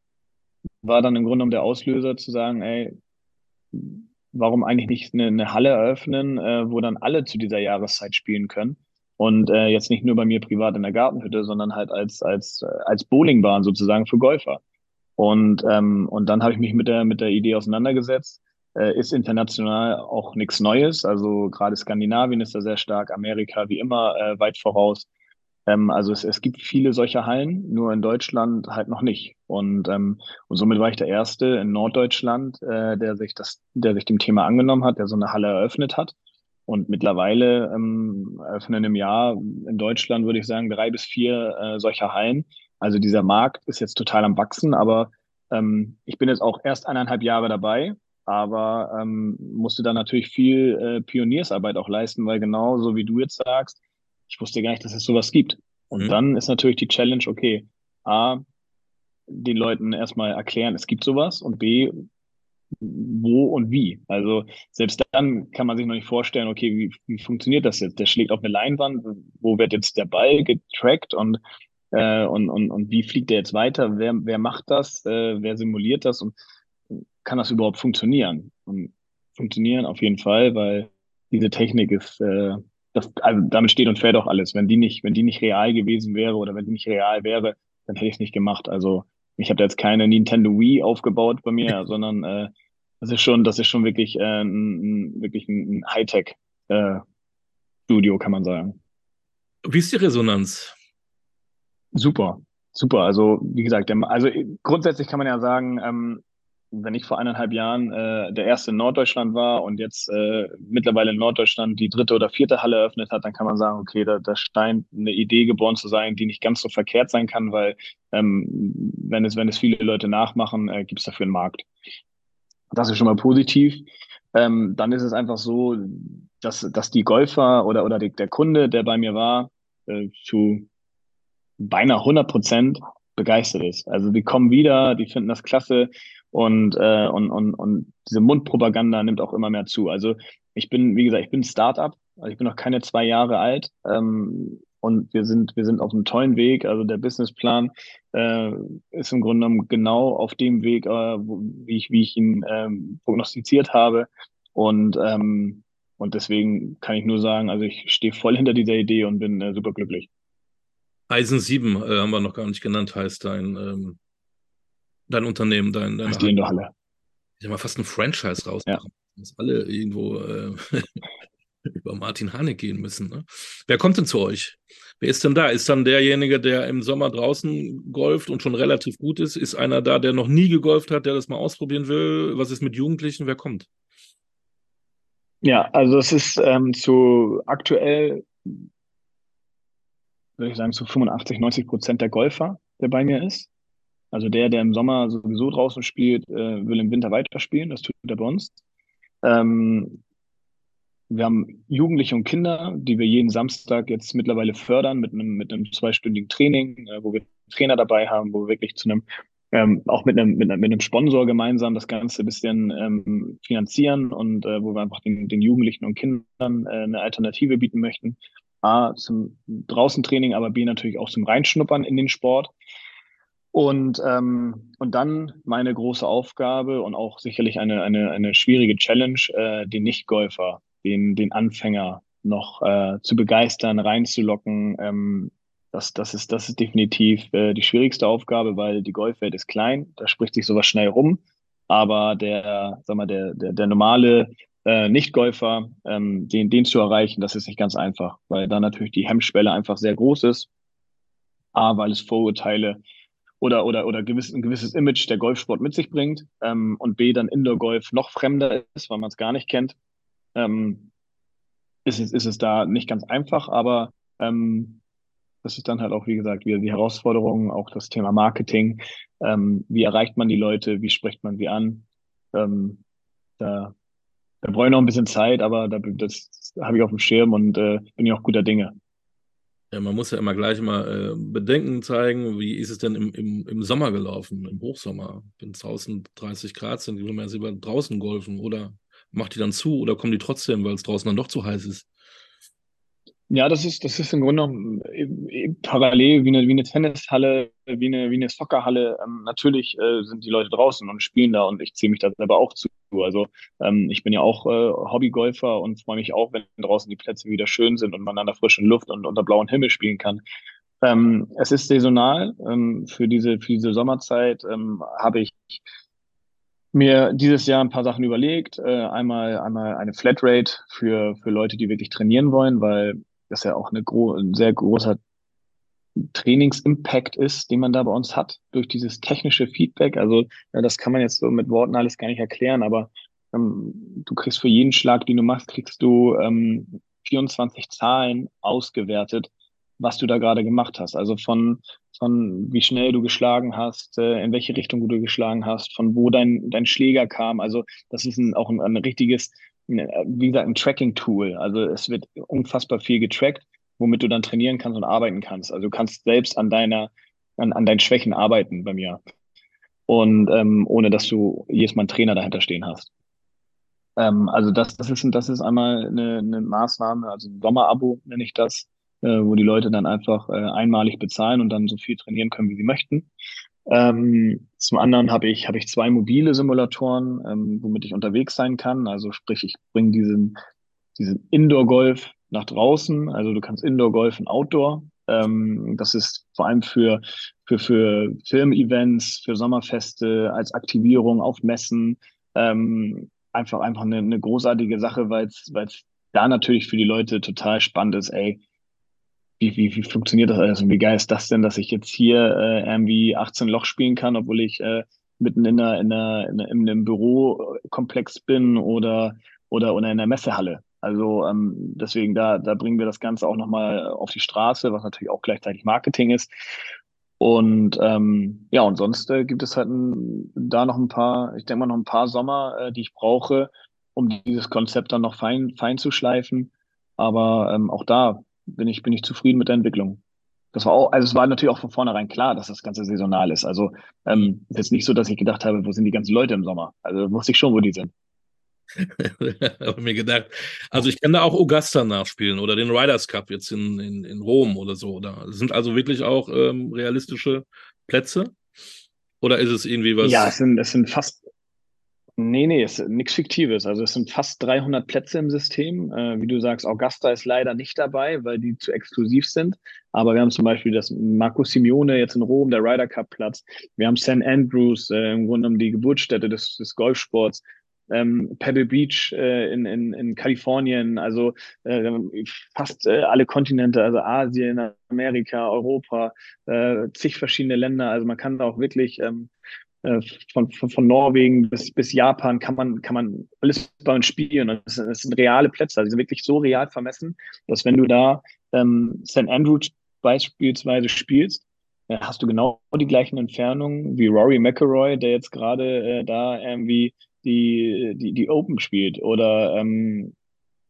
war dann im Grunde genommen der Auslöser zu sagen, ey, warum eigentlich nicht eine, eine Halle eröffnen, äh, wo dann alle zu dieser Jahreszeit spielen können? Und äh, jetzt nicht nur bei mir privat in der Gartenhütte, sondern halt als, als, als Bowlingbahn sozusagen für Golfer. Und, ähm, und dann habe ich mich mit der, mit der Idee auseinandergesetzt. Äh, ist international auch nichts Neues. Also gerade Skandinavien ist da sehr stark, Amerika wie immer äh, weit voraus. Ähm, also es, es gibt viele solcher Hallen, nur in Deutschland halt noch nicht. Und, ähm, und somit war ich der Erste in Norddeutschland, äh, der sich das, der sich dem Thema angenommen hat, der so eine Halle eröffnet hat. Und mittlerweile ähm, eröffnen im Jahr in Deutschland, würde ich sagen, drei bis vier äh, solcher Hallen. Also dieser Markt ist jetzt total am Wachsen, aber ähm, ich bin jetzt auch erst eineinhalb Jahre dabei, aber ähm, musste da natürlich viel äh, Pioniersarbeit auch leisten, weil genau so wie du jetzt sagst, ich wusste gar nicht, dass es sowas gibt. Und mhm. dann ist natürlich die Challenge, okay, A, den Leuten erstmal erklären, es gibt sowas und B, wo und wie. Also selbst dann kann man sich noch nicht vorstellen, okay, wie, wie funktioniert das jetzt? Der schlägt auf eine Leinwand, wo wird jetzt der Ball getrackt und, äh, und, und, und wie fliegt der jetzt weiter? Wer, wer macht das? Äh, wer simuliert das? Und kann das überhaupt funktionieren? Und funktionieren auf jeden Fall, weil diese Technik ist äh, das, also damit steht und fällt auch alles. Wenn die nicht, wenn die nicht real gewesen wäre oder wenn die nicht real wäre, dann hätte ich es nicht gemacht. Also ich habe da jetzt keine Nintendo Wii aufgebaut bei mir, sondern äh, das ist schon, das ist schon wirklich äh, ein, wirklich ein Hightech äh, Studio, kann man sagen. Wie ist die Resonanz? Super, super. Also wie gesagt, also grundsätzlich kann man ja sagen, ähm, wenn ich vor eineinhalb Jahren äh, der erste in Norddeutschland war und jetzt äh, mittlerweile in Norddeutschland die dritte oder vierte Halle eröffnet hat, dann kann man sagen, okay, da, da scheint eine Idee geboren zu sein, die nicht ganz so verkehrt sein kann, weil ähm, wenn es wenn es viele Leute nachmachen, äh, gibt es dafür einen Markt. Das ist schon mal positiv. Ähm, dann ist es einfach so, dass dass die Golfer oder oder die, der Kunde, der bei mir war, äh, zu beinahe 100 Prozent begeistert ist. Also die kommen wieder, die finden das klasse und, äh, und, und, und diese Mundpropaganda nimmt auch immer mehr zu. Also ich bin, wie gesagt, ich bin Startup, also ich bin noch keine zwei Jahre alt. Ähm, und wir sind, wir sind auf einem tollen Weg. Also der Businessplan äh, ist im Grunde genommen genau auf dem Weg, äh, wo, wie, ich, wie ich ihn ähm, prognostiziert habe. Und, ähm, und deswegen kann ich nur sagen, also ich stehe voll hinter dieser Idee und bin äh, super glücklich. Eisen 7 äh, haben wir noch gar nicht genannt, heißt dein ähm, dein Unternehmen, dein, deine die in Halle. Ich habe mal fast ein Franchise rausmachen, ja. dass alle irgendwo äh, über Martin Hanek gehen müssen. Ne? Wer kommt denn zu euch? Wer ist denn da? Ist dann derjenige, der im Sommer draußen golft und schon relativ gut ist? Ist einer da, der noch nie gegolft hat, der das mal ausprobieren will? Was ist mit Jugendlichen? Wer kommt? Ja, also es ist ähm, zu aktuell, würde ich sagen, zu 85, 90 Prozent der Golfer, der bei mir ist. Also der, der im Sommer sowieso draußen spielt, äh, will im Winter weiterspielen. Das tut er bei uns. Ähm, wir haben Jugendliche und Kinder, die wir jeden Samstag jetzt mittlerweile fördern mit einem, mit einem zweistündigen Training, äh, wo wir Trainer dabei haben, wo wir wirklich zu einem ähm, auch mit einem, mit, einem, mit einem Sponsor gemeinsam das Ganze ein bisschen ähm, finanzieren und äh, wo wir einfach den, den Jugendlichen und Kindern äh, eine Alternative bieten möchten. A, zum Draußentraining, aber B, natürlich auch zum Reinschnuppern in den Sport. Und, ähm, und dann meine große Aufgabe und auch sicherlich eine, eine, eine schwierige Challenge, äh, den Nichtgolfer, den, den Anfänger noch äh, zu begeistern, reinzulocken, ähm, das, das, ist, das ist definitiv äh, die schwierigste Aufgabe, weil die Golfwelt ist klein, da spricht sich sowas schnell rum. Aber der, sag mal, der, der, der normale äh, Nicht-Golfer, ähm, den, den zu erreichen, das ist nicht ganz einfach, weil da natürlich die Hemmschwelle einfach sehr groß ist. A, weil es Vorurteile oder, oder, oder gewiss, ein gewisses Image der Golfsport mit sich bringt. Ähm, und B, dann Indoor-Golf noch fremder ist, weil man es gar nicht kennt. Ähm, ist, es, ist es da nicht ganz einfach, aber ähm, das ist dann halt auch, wie gesagt, wieder die Herausforderung, auch das Thema Marketing. Ähm, wie erreicht man die Leute? Wie spricht man sie an? Ähm, da, da brauche ich noch ein bisschen Zeit, aber da, das habe ich auf dem Schirm und äh, bin ja auch guter Dinge. Ja, man muss ja immer gleich mal äh, Bedenken zeigen. Wie ist es denn im, im, im Sommer gelaufen, im Hochsommer? Wenn es draußen 30 Grad sind, will man jetzt lieber draußen golfen oder macht die dann zu oder kommen die trotzdem, weil es draußen dann doch zu heiß ist? Ja, das ist, das ist im Grunde genommen äh, parallel wie eine, wie eine Tennishalle, wie eine, wie eine Soccerhalle. Ähm, natürlich äh, sind die Leute draußen und spielen da und ich ziehe mich da selber auch zu. Also ähm, ich bin ja auch äh, Hobbygolfer und freue mich auch, wenn draußen die Plätze wieder schön sind und man an der frischen Luft und unter blauem Himmel spielen kann. Ähm, es ist saisonal. Ähm, für, diese, für diese Sommerzeit ähm, habe ich mir dieses Jahr ein paar Sachen überlegt. Äh, einmal, einmal eine Flatrate für, für Leute, die wirklich trainieren wollen, weil das ja auch eine gro ein sehr großer Trainingsimpact ist, den man da bei uns hat, durch dieses technische Feedback. Also ja, das kann man jetzt so mit Worten alles gar nicht erklären, aber ähm, du kriegst für jeden Schlag, den du machst, kriegst du ähm, 24 Zahlen ausgewertet, was du da gerade gemacht hast. Also von, von wie schnell du geschlagen hast, äh, in welche Richtung du geschlagen hast, von wo dein, dein Schläger kam. Also das ist ein, auch ein, ein richtiges wie gesagt, ein Tracking-Tool. Also es wird unfassbar viel getrackt, womit du dann trainieren kannst und arbeiten kannst. Also du kannst selbst an deiner, an, an deinen Schwächen arbeiten bei mir. Und ähm, ohne dass du jedes Mal einen Trainer dahinter stehen hast. Ähm, also das, das, ist, das ist einmal eine, eine Maßnahme, also ein Sommerabo nenne ich das, äh, wo die Leute dann einfach äh, einmalig bezahlen und dann so viel trainieren können, wie sie möchten. Ähm, zum anderen habe ich, habe ich zwei mobile Simulatoren, ähm, womit ich unterwegs sein kann. Also sprich, ich bringe diesen, diesen Indoor-Golf nach draußen. Also du kannst Indoor-Golf und Outdoor. Ähm, das ist vor allem für, für, für Filmevents, für Sommerfeste, als Aktivierung auf Messen. Ähm, einfach, einfach eine, eine großartige Sache, weil es da natürlich für die Leute total spannend ist, ey, wie, wie, wie funktioniert das alles und wie geil ist das denn, dass ich jetzt hier äh, irgendwie 18 Loch spielen kann, obwohl ich äh, mitten in, einer, in, einer, in, einer, in einem Bürokomplex bin oder, oder, oder in der Messehalle. Also ähm, deswegen, da, da bringen wir das Ganze auch nochmal auf die Straße, was natürlich auch gleichzeitig Marketing ist. Und ähm, ja, und sonst äh, gibt es halt ein, da noch ein paar, ich denke mal noch ein paar Sommer, äh, die ich brauche, um dieses Konzept dann noch fein, fein zu schleifen. Aber ähm, auch da bin ich, bin ich zufrieden mit der Entwicklung. Das war auch, also es war natürlich auch von vornherein klar, dass das Ganze saisonal ist. Also ähm, ist jetzt nicht so, dass ich gedacht habe, wo sind die ganzen Leute im Sommer? Also wusste ich schon, wo die sind. habe mir gedacht. Also ich kann da auch Augusta nachspielen oder den Riders Cup jetzt in, in, in Rom oder so. Oder sind also wirklich auch ähm, realistische Plätze? Oder ist es irgendwie was? Ja, es sind, es sind fast, Nee, nee, es ist nichts Fiktives. Also es sind fast 300 Plätze im System. Äh, wie du sagst, Augusta ist leider nicht dabei, weil die zu exklusiv sind. Aber wir haben zum Beispiel das Marco Simeone jetzt in Rom, der Ryder Cup Platz. Wir haben St. Andrews, äh, im Grunde genommen die Geburtsstätte des, des Golfsports. Ähm, Pebble Beach äh, in, in, in Kalifornien, also äh, fast äh, alle Kontinente, also Asien, Amerika, Europa, äh, zig verschiedene Länder. Also man kann da auch wirklich ähm, äh, von, von, von Norwegen bis, bis Japan kann man, kann man alles bei uns spielen. Und das, das sind reale Plätze, also die sind wirklich so real vermessen, dass wenn du da ähm, St. Andrews beispielsweise spielst, äh, hast du genau die gleichen Entfernungen wie Rory McElroy, der jetzt gerade äh, da irgendwie die, die, die Open spielt. Oder ähm,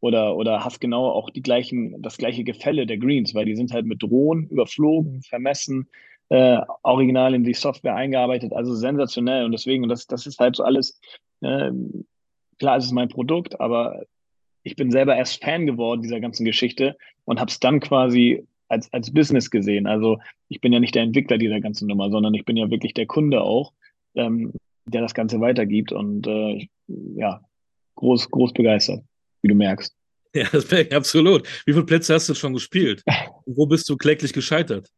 oder, oder hast genau auch die gleichen, das gleiche Gefälle der Greens, weil die sind halt mit Drohnen überflogen, vermessen, äh, original in die Software eingearbeitet, also sensationell. Und deswegen, und das, das ist halt so alles, äh, klar, es ist mein Produkt, aber ich bin selber erst Fan geworden dieser ganzen Geschichte und habe es dann quasi als, als Business gesehen. Also ich bin ja nicht der Entwickler dieser ganzen Nummer, sondern ich bin ja wirklich der Kunde auch, ähm, der das Ganze weitergibt und äh, ja, groß, groß begeistert, wie du merkst. Ja, das merke absolut. Wie viele Plätze hast du schon gespielt? wo bist du kläglich gescheitert?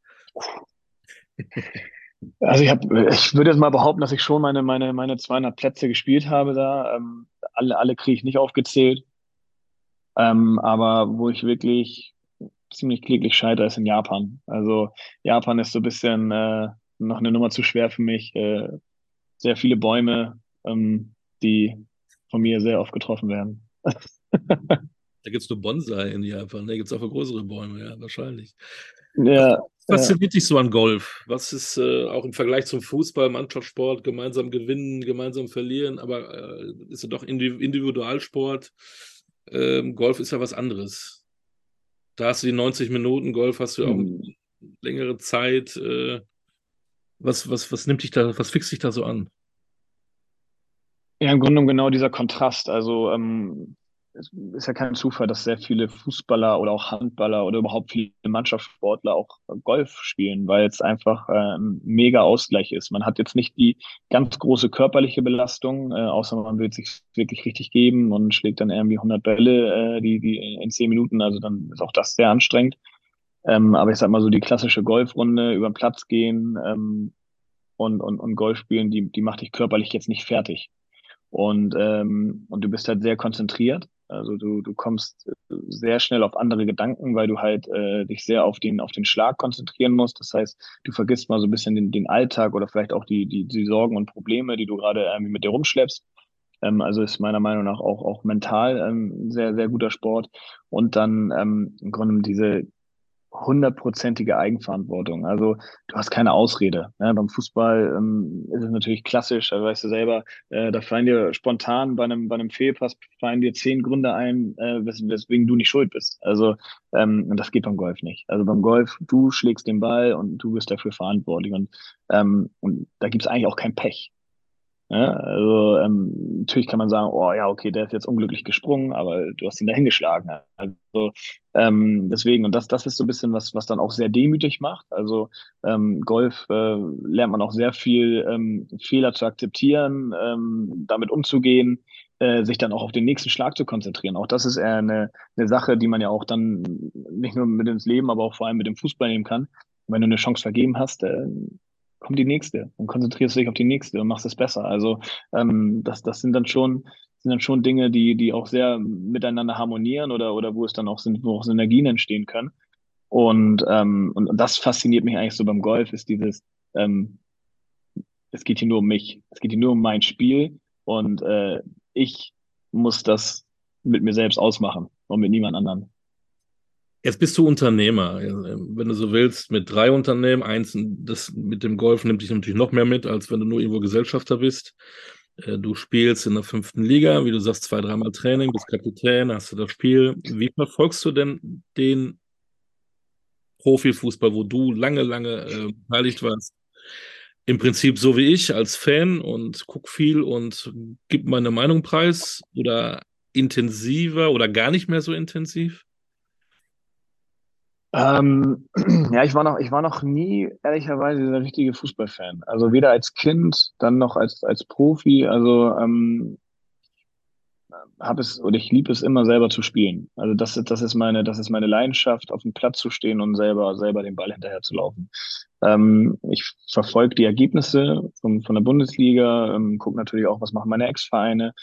Also ich habe, ich würde jetzt mal behaupten, dass ich schon meine, meine, meine 200 Plätze gespielt habe da. Ähm, alle, alle kriege ich nicht aufgezählt. Ähm, aber wo ich wirklich ziemlich kläglich scheitere, ist in Japan. Also Japan ist so ein bisschen äh, noch eine Nummer zu schwer für mich. Äh, sehr viele Bäume, ähm, die von mir sehr oft getroffen werden. da gibt es nur Bonsai in Japan, da gibt es auch größere Bäume, ja, wahrscheinlich. Ja, was fasziniert ja. dich so an Golf? Was ist äh, auch im Vergleich zum Fußball, Mannschaftssport, gemeinsam gewinnen, gemeinsam verlieren, aber äh, ist ja doch Individualsport. Ähm, Golf ist ja was anderes. Da hast du die 90 Minuten, Golf hast du auch mhm. längere Zeit. Äh, was, was, was nimmt dich da, was fixt dich da so an? Ja, im Grunde genau dieser Kontrast. Also ähm, es ist ja kein Zufall, dass sehr viele Fußballer oder auch Handballer oder überhaupt viele Mannschaftssportler auch Golf spielen, weil es einfach äh, ein mega Ausgleich ist. Man hat jetzt nicht die ganz große körperliche Belastung, äh, außer man will sich wirklich richtig geben und schlägt dann irgendwie 100 Bälle, äh, die, die in 10 Minuten, also dann ist auch das sehr anstrengend. Ähm, aber ich sag mal so die klassische Golfrunde über den Platz gehen ähm, und, und, und Golf spielen, die, die macht dich körperlich jetzt nicht fertig. Und, ähm, und du bist halt sehr konzentriert also du, du kommst sehr schnell auf andere Gedanken, weil du halt äh, dich sehr auf den, auf den Schlag konzentrieren musst. Das heißt, du vergisst mal so ein bisschen den, den Alltag oder vielleicht auch die, die, die Sorgen und Probleme, die du gerade irgendwie mit dir rumschleppst. Ähm, also ist meiner Meinung nach auch, auch mental ähm, sehr, sehr guter Sport. Und dann ähm, im Grunde diese, hundertprozentige Eigenverantwortung. Also du hast keine Ausrede. Ne? Beim Fußball ähm, ist es natürlich klassisch, da weißt du selber, äh, da fallen dir spontan bei einem, bei einem Fehlpass fallen dir zehn Gründe ein, äh, wes weswegen du nicht schuld bist. Also ähm, das geht beim Golf nicht. Also beim Golf, du schlägst den Ball und du bist dafür verantwortlich. Und, ähm, und da gibt es eigentlich auch kein Pech. Ja, also ähm, natürlich kann man sagen, oh ja, okay, der ist jetzt unglücklich gesprungen, aber du hast ihn dahin geschlagen. Also ähm, deswegen, und das, das ist so ein bisschen was, was dann auch sehr demütig macht. Also ähm, Golf äh, lernt man auch sehr viel ähm, Fehler zu akzeptieren, ähm, damit umzugehen, äh, sich dann auch auf den nächsten Schlag zu konzentrieren. Auch das ist eher eine, eine Sache, die man ja auch dann nicht nur mit ins Leben, aber auch vor allem mit dem Fußball nehmen kann. Wenn du eine Chance vergeben hast, äh, kommt die nächste und konzentrierst dich auf die nächste und machst es besser. Also ähm, das, das sind dann schon sind dann schon Dinge, die, die auch sehr miteinander harmonieren oder, oder wo es dann auch sind, wo auch Synergien entstehen können. Und, ähm, und, das fasziniert mich eigentlich so beim Golf, ist dieses, ähm, es geht hier nur um mich, es geht hier nur um mein Spiel und äh, ich muss das mit mir selbst ausmachen und mit niemand anderem. Jetzt bist du Unternehmer, wenn du so willst, mit drei Unternehmen. Eins, das mit dem Golf nimmt dich natürlich noch mehr mit, als wenn du nur irgendwo Gesellschafter bist. Äh, du spielst in der fünften Liga, wie du sagst, zwei, dreimal Training, bist Kapitän, hast du das Spiel. Wie verfolgst du denn den Profifußball, wo du lange, lange äh, beteiligt warst? Im Prinzip so wie ich als Fan und guck viel und gib meine Meinung preis oder intensiver oder gar nicht mehr so intensiv? Ähm, ja, ich war noch, ich war noch nie ehrlicherweise der richtige Fußballfan. Also weder als Kind, dann noch als als Profi. Also ähm, habe es oder ich liebe es immer selber zu spielen. Also das ist das ist meine das ist meine Leidenschaft, auf dem Platz zu stehen und selber selber den Ball hinterher zu laufen. Ähm, ich verfolge die Ergebnisse von von der Bundesliga, ähm, gucke natürlich auch, was machen meine Ex-Vereine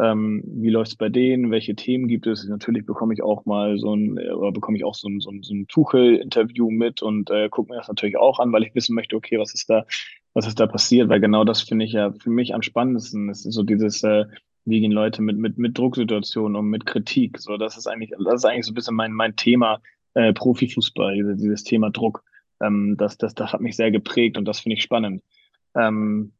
ähm, wie läuft es bei denen? Welche Themen gibt es? Natürlich bekomme ich auch mal so ein, äh, oder bekomme ich auch so ein, so ein, so ein Tuchel-Interview mit und äh, gucke mir das natürlich auch an, weil ich wissen möchte, okay, was ist da, was ist da passiert? Weil genau das finde ich ja für mich am spannendsten. Es ist so dieses, äh, wie gehen Leute mit, mit, mit Drucksituationen und mit Kritik. So, das ist eigentlich, das ist eigentlich so ein bisschen mein, mein Thema, äh, Profifußball, dieses, dieses Thema Druck. Ähm, das, das, das hat mich sehr geprägt und das finde ich spannend. Ähm,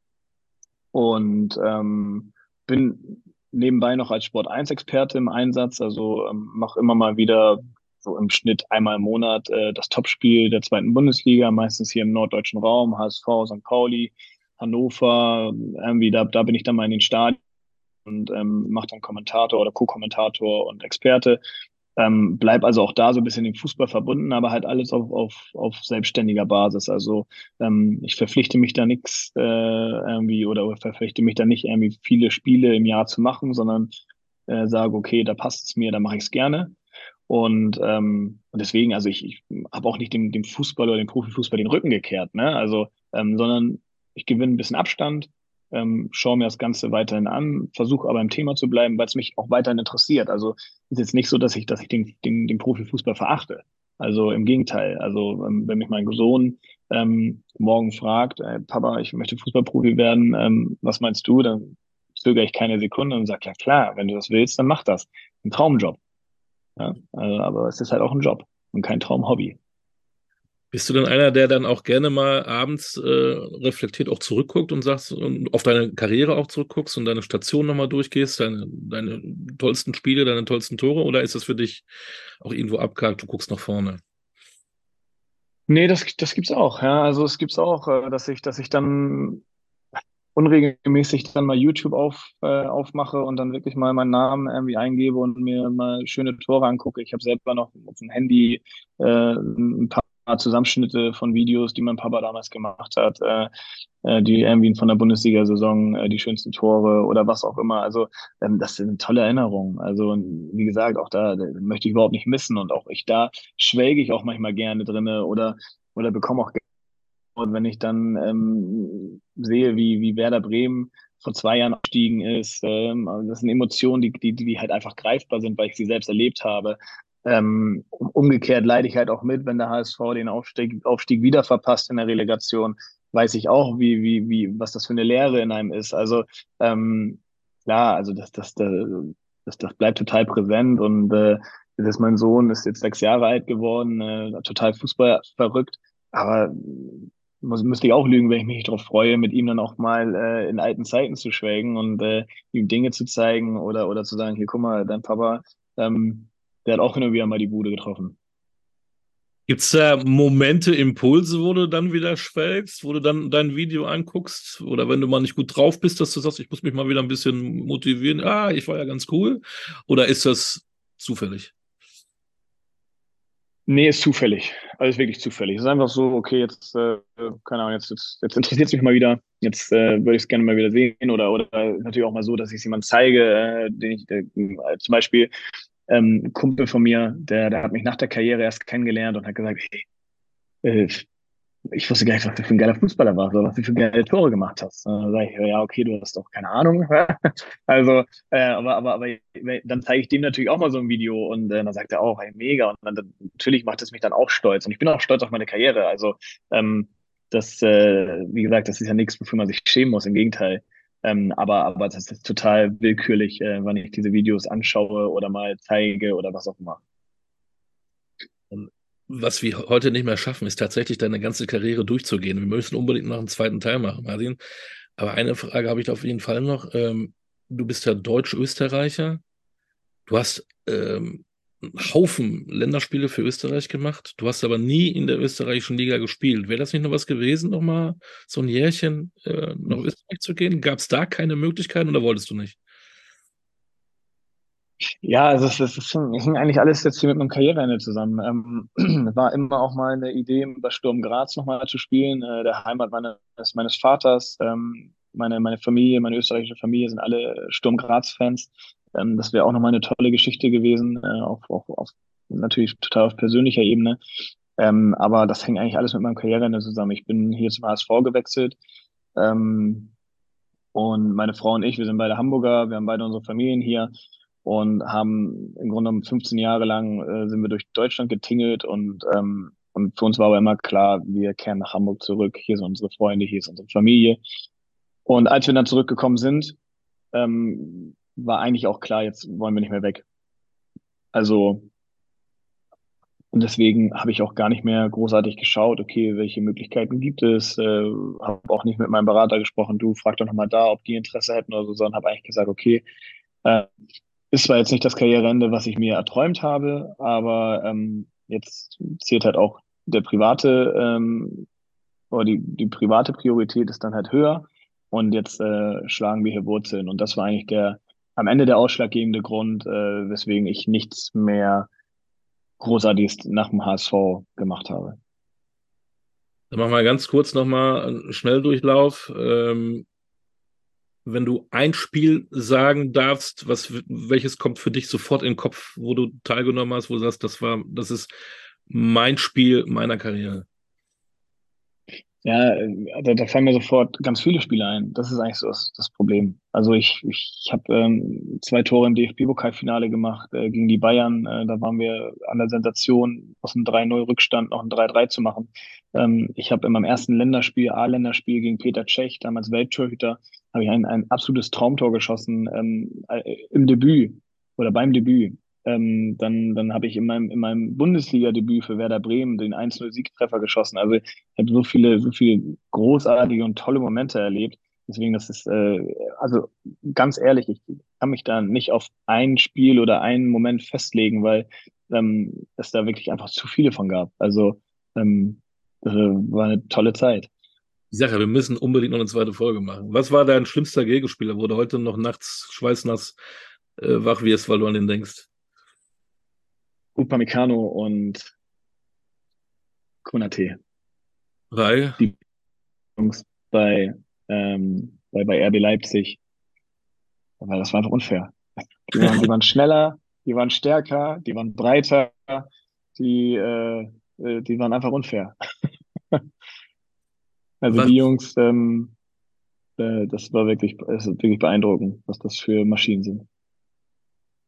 und ähm, bin nebenbei noch als Sport 1-Experte im Einsatz, also ähm, mache immer mal wieder so im Schnitt einmal im Monat äh, das Topspiel der zweiten Bundesliga, meistens hier im norddeutschen Raum, HSV, St. Pauli, Hannover, irgendwie da, da bin ich dann mal in den Stadien und ähm, mache dann Kommentator oder Co-Kommentator und Experte. Ähm, bleib also auch da so ein bisschen dem Fußball verbunden, aber halt alles auf, auf, auf selbstständiger Basis. Also ähm, ich verpflichte mich da nichts äh, irgendwie oder verpflichte mich da nicht irgendwie viele Spiele im Jahr zu machen, sondern äh, sage, okay, da passt es mir, da mache ich es gerne. Und, ähm, und deswegen, also ich, ich habe auch nicht dem, dem Fußball oder dem Profifußball den Rücken gekehrt, ne? Also, ähm, sondern ich gewinne ein bisschen Abstand, ähm, schaue mir das Ganze weiterhin an, versuche aber im Thema zu bleiben, weil es mich auch weiterhin interessiert. Also ist jetzt nicht so, dass ich, dass ich den, den, den Profifußball verachte. Also im Gegenteil. Also ähm, wenn mich mein Sohn ähm, morgen fragt, äh, Papa, ich möchte Fußballprofi werden, ähm, was meinst du? Dann zögere ich keine Sekunde und sage, ja klar, wenn du das willst, dann mach das. Ein Traumjob. Ja, also, aber es ist halt auch ein Job und kein Traumhobby. Bist du denn einer, der dann auch gerne mal abends äh, reflektiert auch zurückguckt und sagst und auf deine Karriere auch zurückguckst und deine Station nochmal durchgehst, deine, deine tollsten Spiele, deine tollsten Tore, oder ist das für dich auch irgendwo abgehakt, du guckst nach vorne? Nee, das, das gibt's auch, ja. Also es gibt's auch, äh, dass ich, dass ich dann unregelmäßig dann mal YouTube auf, äh, aufmache und dann wirklich mal meinen Namen irgendwie eingebe und mir mal schöne Tore angucke. Ich habe selber noch auf dem Handy äh, ein paar Zusammenschnitte von Videos, die mein Papa damals gemacht hat, äh, äh, die irgendwie von der Bundesliga-Saison, äh, die schönsten Tore oder was auch immer. Also ähm, das sind tolle Erinnerungen. Also wie gesagt, auch da, da möchte ich überhaupt nicht missen und auch ich da schwelge ich auch manchmal gerne drinne oder oder bekomme auch und wenn ich dann ähm, sehe, wie wie Werder Bremen vor zwei Jahren aufgestiegen ist, ähm, also das sind Emotionen, die, die, die halt einfach greifbar sind, weil ich sie selbst erlebt habe. Ähm, umgekehrt leide ich halt auch mit, wenn der HSV den Aufstieg, Aufstieg wieder verpasst in der Relegation, weiß ich auch, wie, wie, wie, was das für eine Lehre in einem ist. Also ähm, klar, also das, das, das, das bleibt total präsent und äh, das ist mein Sohn, ist jetzt sechs Jahre alt geworden, äh, total Fußball verrückt, aber muss, müsste ich auch lügen, wenn ich mich darauf freue, mit ihm dann auch mal äh, in alten Zeiten zu schwelgen und äh, ihm Dinge zu zeigen oder, oder zu sagen, hier, guck mal, dein Papa, ähm, der hat auch hin und wieder mal die Bude getroffen. Gibt es da Momente, Impulse, wo du dann wieder schwelgst, wo du dann dein Video anguckst? Oder wenn du mal nicht gut drauf bist, dass du sagst, ich muss mich mal wieder ein bisschen motivieren. Ah, ich war ja ganz cool. Oder ist das zufällig? Nee, ist zufällig. Alles wirklich zufällig. Es ist einfach so, okay, jetzt, äh, keine Ahnung, jetzt, jetzt, jetzt interessiert es mich mal wieder. Jetzt äh, würde ich es gerne mal wieder sehen. Oder, oder natürlich auch mal so, dass ich es jemandem zeige, äh, den ich äh, zum Beispiel ähm, ein Kumpel von mir, der, der hat mich nach der Karriere erst kennengelernt und hat gesagt, hey, äh, ich wusste gar nicht, was du für ein geiler Fußballer warst oder was du für geile Tore gemacht hast. Dann sage ich, ja, okay, du hast doch keine Ahnung. also, äh, aber, aber, aber dann zeige ich dem natürlich auch mal so ein Video und äh, dann sagt er auch, hey, mega. Und dann, natürlich macht es mich dann auch stolz. Und ich bin auch stolz auf meine Karriere. Also, ähm, das, äh, wie gesagt, das ist ja nichts, wofür man sich schämen muss. Im Gegenteil. Ähm, aber, aber das ist total willkürlich, äh, wann ich diese Videos anschaue oder mal zeige oder was auch immer. Was wir heute nicht mehr schaffen, ist tatsächlich deine ganze Karriere durchzugehen. Wir müssen unbedingt noch einen zweiten Teil machen, Martin. Aber eine Frage habe ich auf jeden Fall noch. Ähm, du bist ja Deutsch-Österreicher. Du hast ähm, Haufen Länderspiele für Österreich gemacht. Du hast aber nie in der österreichischen Liga gespielt. Wäre das nicht noch was gewesen, noch mal so ein Jährchen äh, nach Österreich zu gehen? Gab es da keine Möglichkeiten oder wolltest du nicht? Ja, also es, es, es hing eigentlich alles jetzt hier mit meinem Karriereende zusammen. Ähm, war immer auch mal eine Idee, bei Sturm Graz nochmal zu spielen, äh, der Heimat meines, meines Vaters. Ähm, meine, meine Familie, meine österreichische Familie sind alle Sturm Graz-Fans. Ähm, das wäre auch nochmal eine tolle Geschichte gewesen, äh, auf, auf, auf natürlich total auf persönlicher Ebene. Ähm, aber das hängt eigentlich alles mit meinem Karriereende zusammen. Ich bin hier zum HSV gewechselt. Ähm, und meine Frau und ich, wir sind beide Hamburger, wir haben beide unsere Familien hier und haben im Grunde genommen 15 Jahre lang äh, sind wir durch Deutschland getingelt und ähm, und für uns war aber immer klar, wir kehren nach Hamburg zurück. Hier sind unsere Freunde, hier ist unsere Familie. Und als wir dann zurückgekommen sind, ähm, war eigentlich auch klar, jetzt wollen wir nicht mehr weg. Also, und deswegen habe ich auch gar nicht mehr großartig geschaut, okay, welche Möglichkeiten gibt es. Äh, habe auch nicht mit meinem Berater gesprochen, du frag doch nochmal da, ob die Interesse hätten oder so, sondern habe eigentlich gesagt, okay, Äh, ist zwar jetzt nicht das Karriereende, was ich mir erträumt habe, aber ähm, jetzt zählt halt auch der private ähm, oder die, die private Priorität ist dann halt höher und jetzt äh, schlagen wir hier Wurzeln und das war eigentlich der am Ende der ausschlaggebende Grund, äh, weswegen ich nichts mehr Großartiges nach dem HSV gemacht habe. Dann machen wir ganz kurz nochmal einen Schnelldurchlauf. Ähm, wenn du ein Spiel sagen darfst, was, welches kommt für dich sofort in den Kopf, wo du teilgenommen hast, wo du sagst, das war, das ist mein Spiel meiner Karriere? Ja, da, da fallen mir sofort ganz viele Spiele ein. Das ist eigentlich so das, das Problem. Also ich, ich, ich habe ähm, zwei Tore im DFB-Pokalfinale gemacht äh, gegen die Bayern. Äh, da waren wir an der Sensation, aus einem 3-0-Rückstand noch ein 3-3 zu machen. Ähm, ich habe in meinem ersten Länderspiel, A-Länderspiel gegen Peter Tschech, damals Welttorhüter, habe ich ein, ein absolutes Traumtor geschossen ähm, äh, im Debüt oder beim Debüt. Ähm, dann dann habe ich in meinem, in meinem Bundesliga-Debüt für Werder Bremen den 1-0-Siegtreffer geschossen. Also ich habe so viele, so viele großartige und tolle Momente erlebt. Deswegen, das ist, äh, also ganz ehrlich, ich kann mich da nicht auf ein Spiel oder einen Moment festlegen, weil ähm, es da wirklich einfach zu viele von gab. Also ähm, das war eine tolle Zeit. Ich sage ja, wir müssen unbedingt noch eine zweite Folge machen. Was war dein schlimmster Gegenspieler, wo du heute noch nachts schweißnass äh, wach wirst, weil du an den denkst? Upamecano und Konate. Weil? Die Jungs bei, ähm, bei, bei RB Leipzig. Aber das war einfach unfair. Die waren, die waren schneller, die waren stärker, die waren breiter, die, äh, äh die waren einfach unfair. also was? die Jungs, ähm, äh, das war wirklich, das ist wirklich beeindruckend, was das für Maschinen sind.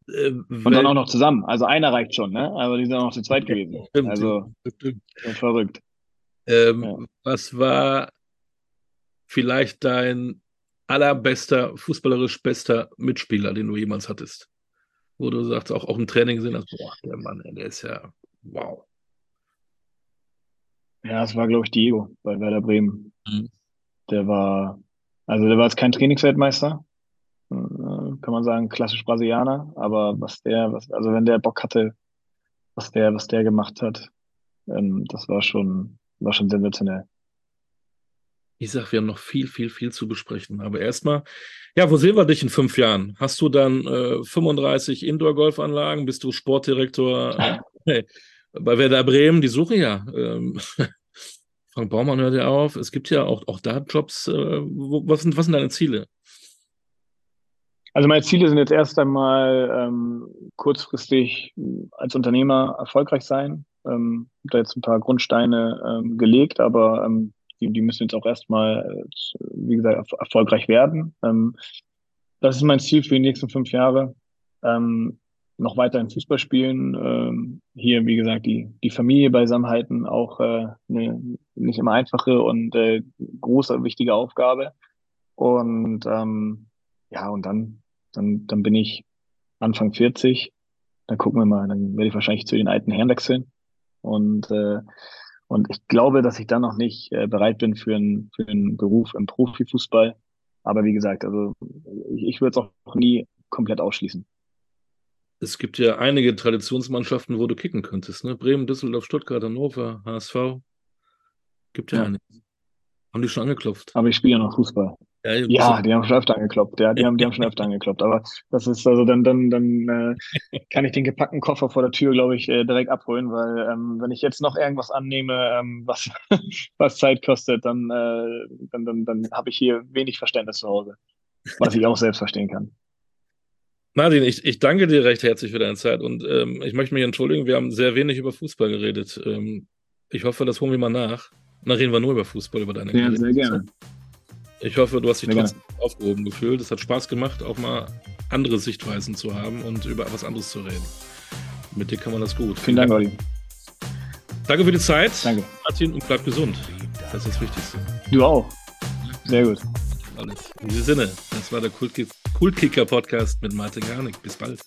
Äh, und dann auch noch zusammen. Also einer reicht schon, ne? Aber die sind auch noch zu zweit gewesen. Stimmt, also stimmt. verrückt. Ähm, ja. Was war vielleicht dein allerbester, fußballerisch bester Mitspieler, den du jemals hattest? Wo du sagst, auch, auch im Training gesehen hast, boah, der Mann, der ist ja wow. Ja, das war, glaube ich, Diego bei Werder Bremen. Mhm. Der war, also der war jetzt kein Trainingsweltmeister, kann man sagen, klassisch Brasilianer, aber was der, was, also wenn der Bock hatte, was der, was der gemacht hat, ähm, das war schon, war schon sensationell. Ich sag, wir haben noch viel, viel, viel zu besprechen. Aber erstmal, ja, wo sehen wir dich in fünf Jahren? Hast du dann äh, 35 Indoor-Golfanlagen? Bist du Sportdirektor äh, bei Werder Bremen? Die suche ja. Ähm, Frank Baumann hört ja auf. Es gibt ja auch, auch da Jobs. Äh, wo, was, sind, was sind deine Ziele? Also meine Ziele sind jetzt erst einmal ähm, kurzfristig als Unternehmer erfolgreich sein. Ähm, da jetzt ein paar Grundsteine ähm, gelegt, aber ähm, die, die müssen jetzt auch erstmal, äh, wie gesagt, erfolgreich werden. Ähm, das ist mein Ziel für die nächsten fünf Jahre. Ähm, noch weiter in Fußball spielen. Ähm, hier, wie gesagt, die, die Familie beisammen halten, auch äh, eine nicht immer einfache und äh, große, wichtige Aufgabe. Und ähm, ja, und dann dann, dann bin ich Anfang 40. Dann gucken wir mal. Dann werde ich wahrscheinlich zu den alten Herren wechseln. Und, äh, und ich glaube, dass ich dann noch nicht äh, bereit bin für, einen für einen Beruf im Profifußball. Aber wie gesagt, also ich, ich würde es auch nie komplett ausschließen. Es gibt ja einige Traditionsmannschaften, wo du kicken könntest. Ne? Bremen, Düsseldorf, Stuttgart, Hannover, HSV. Gibt ja, ja. einige. Haben die schon angeklopft? Aber ich spiele ja noch Fußball. Ja, ja, die haben schon öfter angekloppt. Ja, die haben, die haben schon öfter angekloppt. Aber das ist also dann, dann, dann äh, kann ich den gepackten Koffer vor der Tür, glaube ich, äh, direkt abholen, weil ähm, wenn ich jetzt noch irgendwas annehme, ähm, was, was Zeit kostet, dann, äh, dann, dann, dann habe ich hier wenig Verständnis zu Hause, was ich auch selbst verstehen kann. Martin, ich, ich danke dir recht herzlich für deine Zeit und ähm, ich möchte mich entschuldigen, wir haben sehr wenig über Fußball geredet. Ähm, ich hoffe, das holen wir mal nach. Und dann reden wir nur über Fußball, über deine Ja, Karriere. sehr gerne. Ich hoffe, du hast dich trotzdem aufgehoben gefühlt. Es hat Spaß gemacht, auch mal andere Sichtweisen zu haben und über was anderes zu reden. Mit dir kann man das gut. Vielen Dank, Olli. Danke für die Zeit. Danke. Martin und bleib gesund. Das ist das Wichtigste. Du auch. Sehr gut. Alles. In diesem Sinne, das war der Kultkicker-Podcast mit Martin Garnick. Bis bald.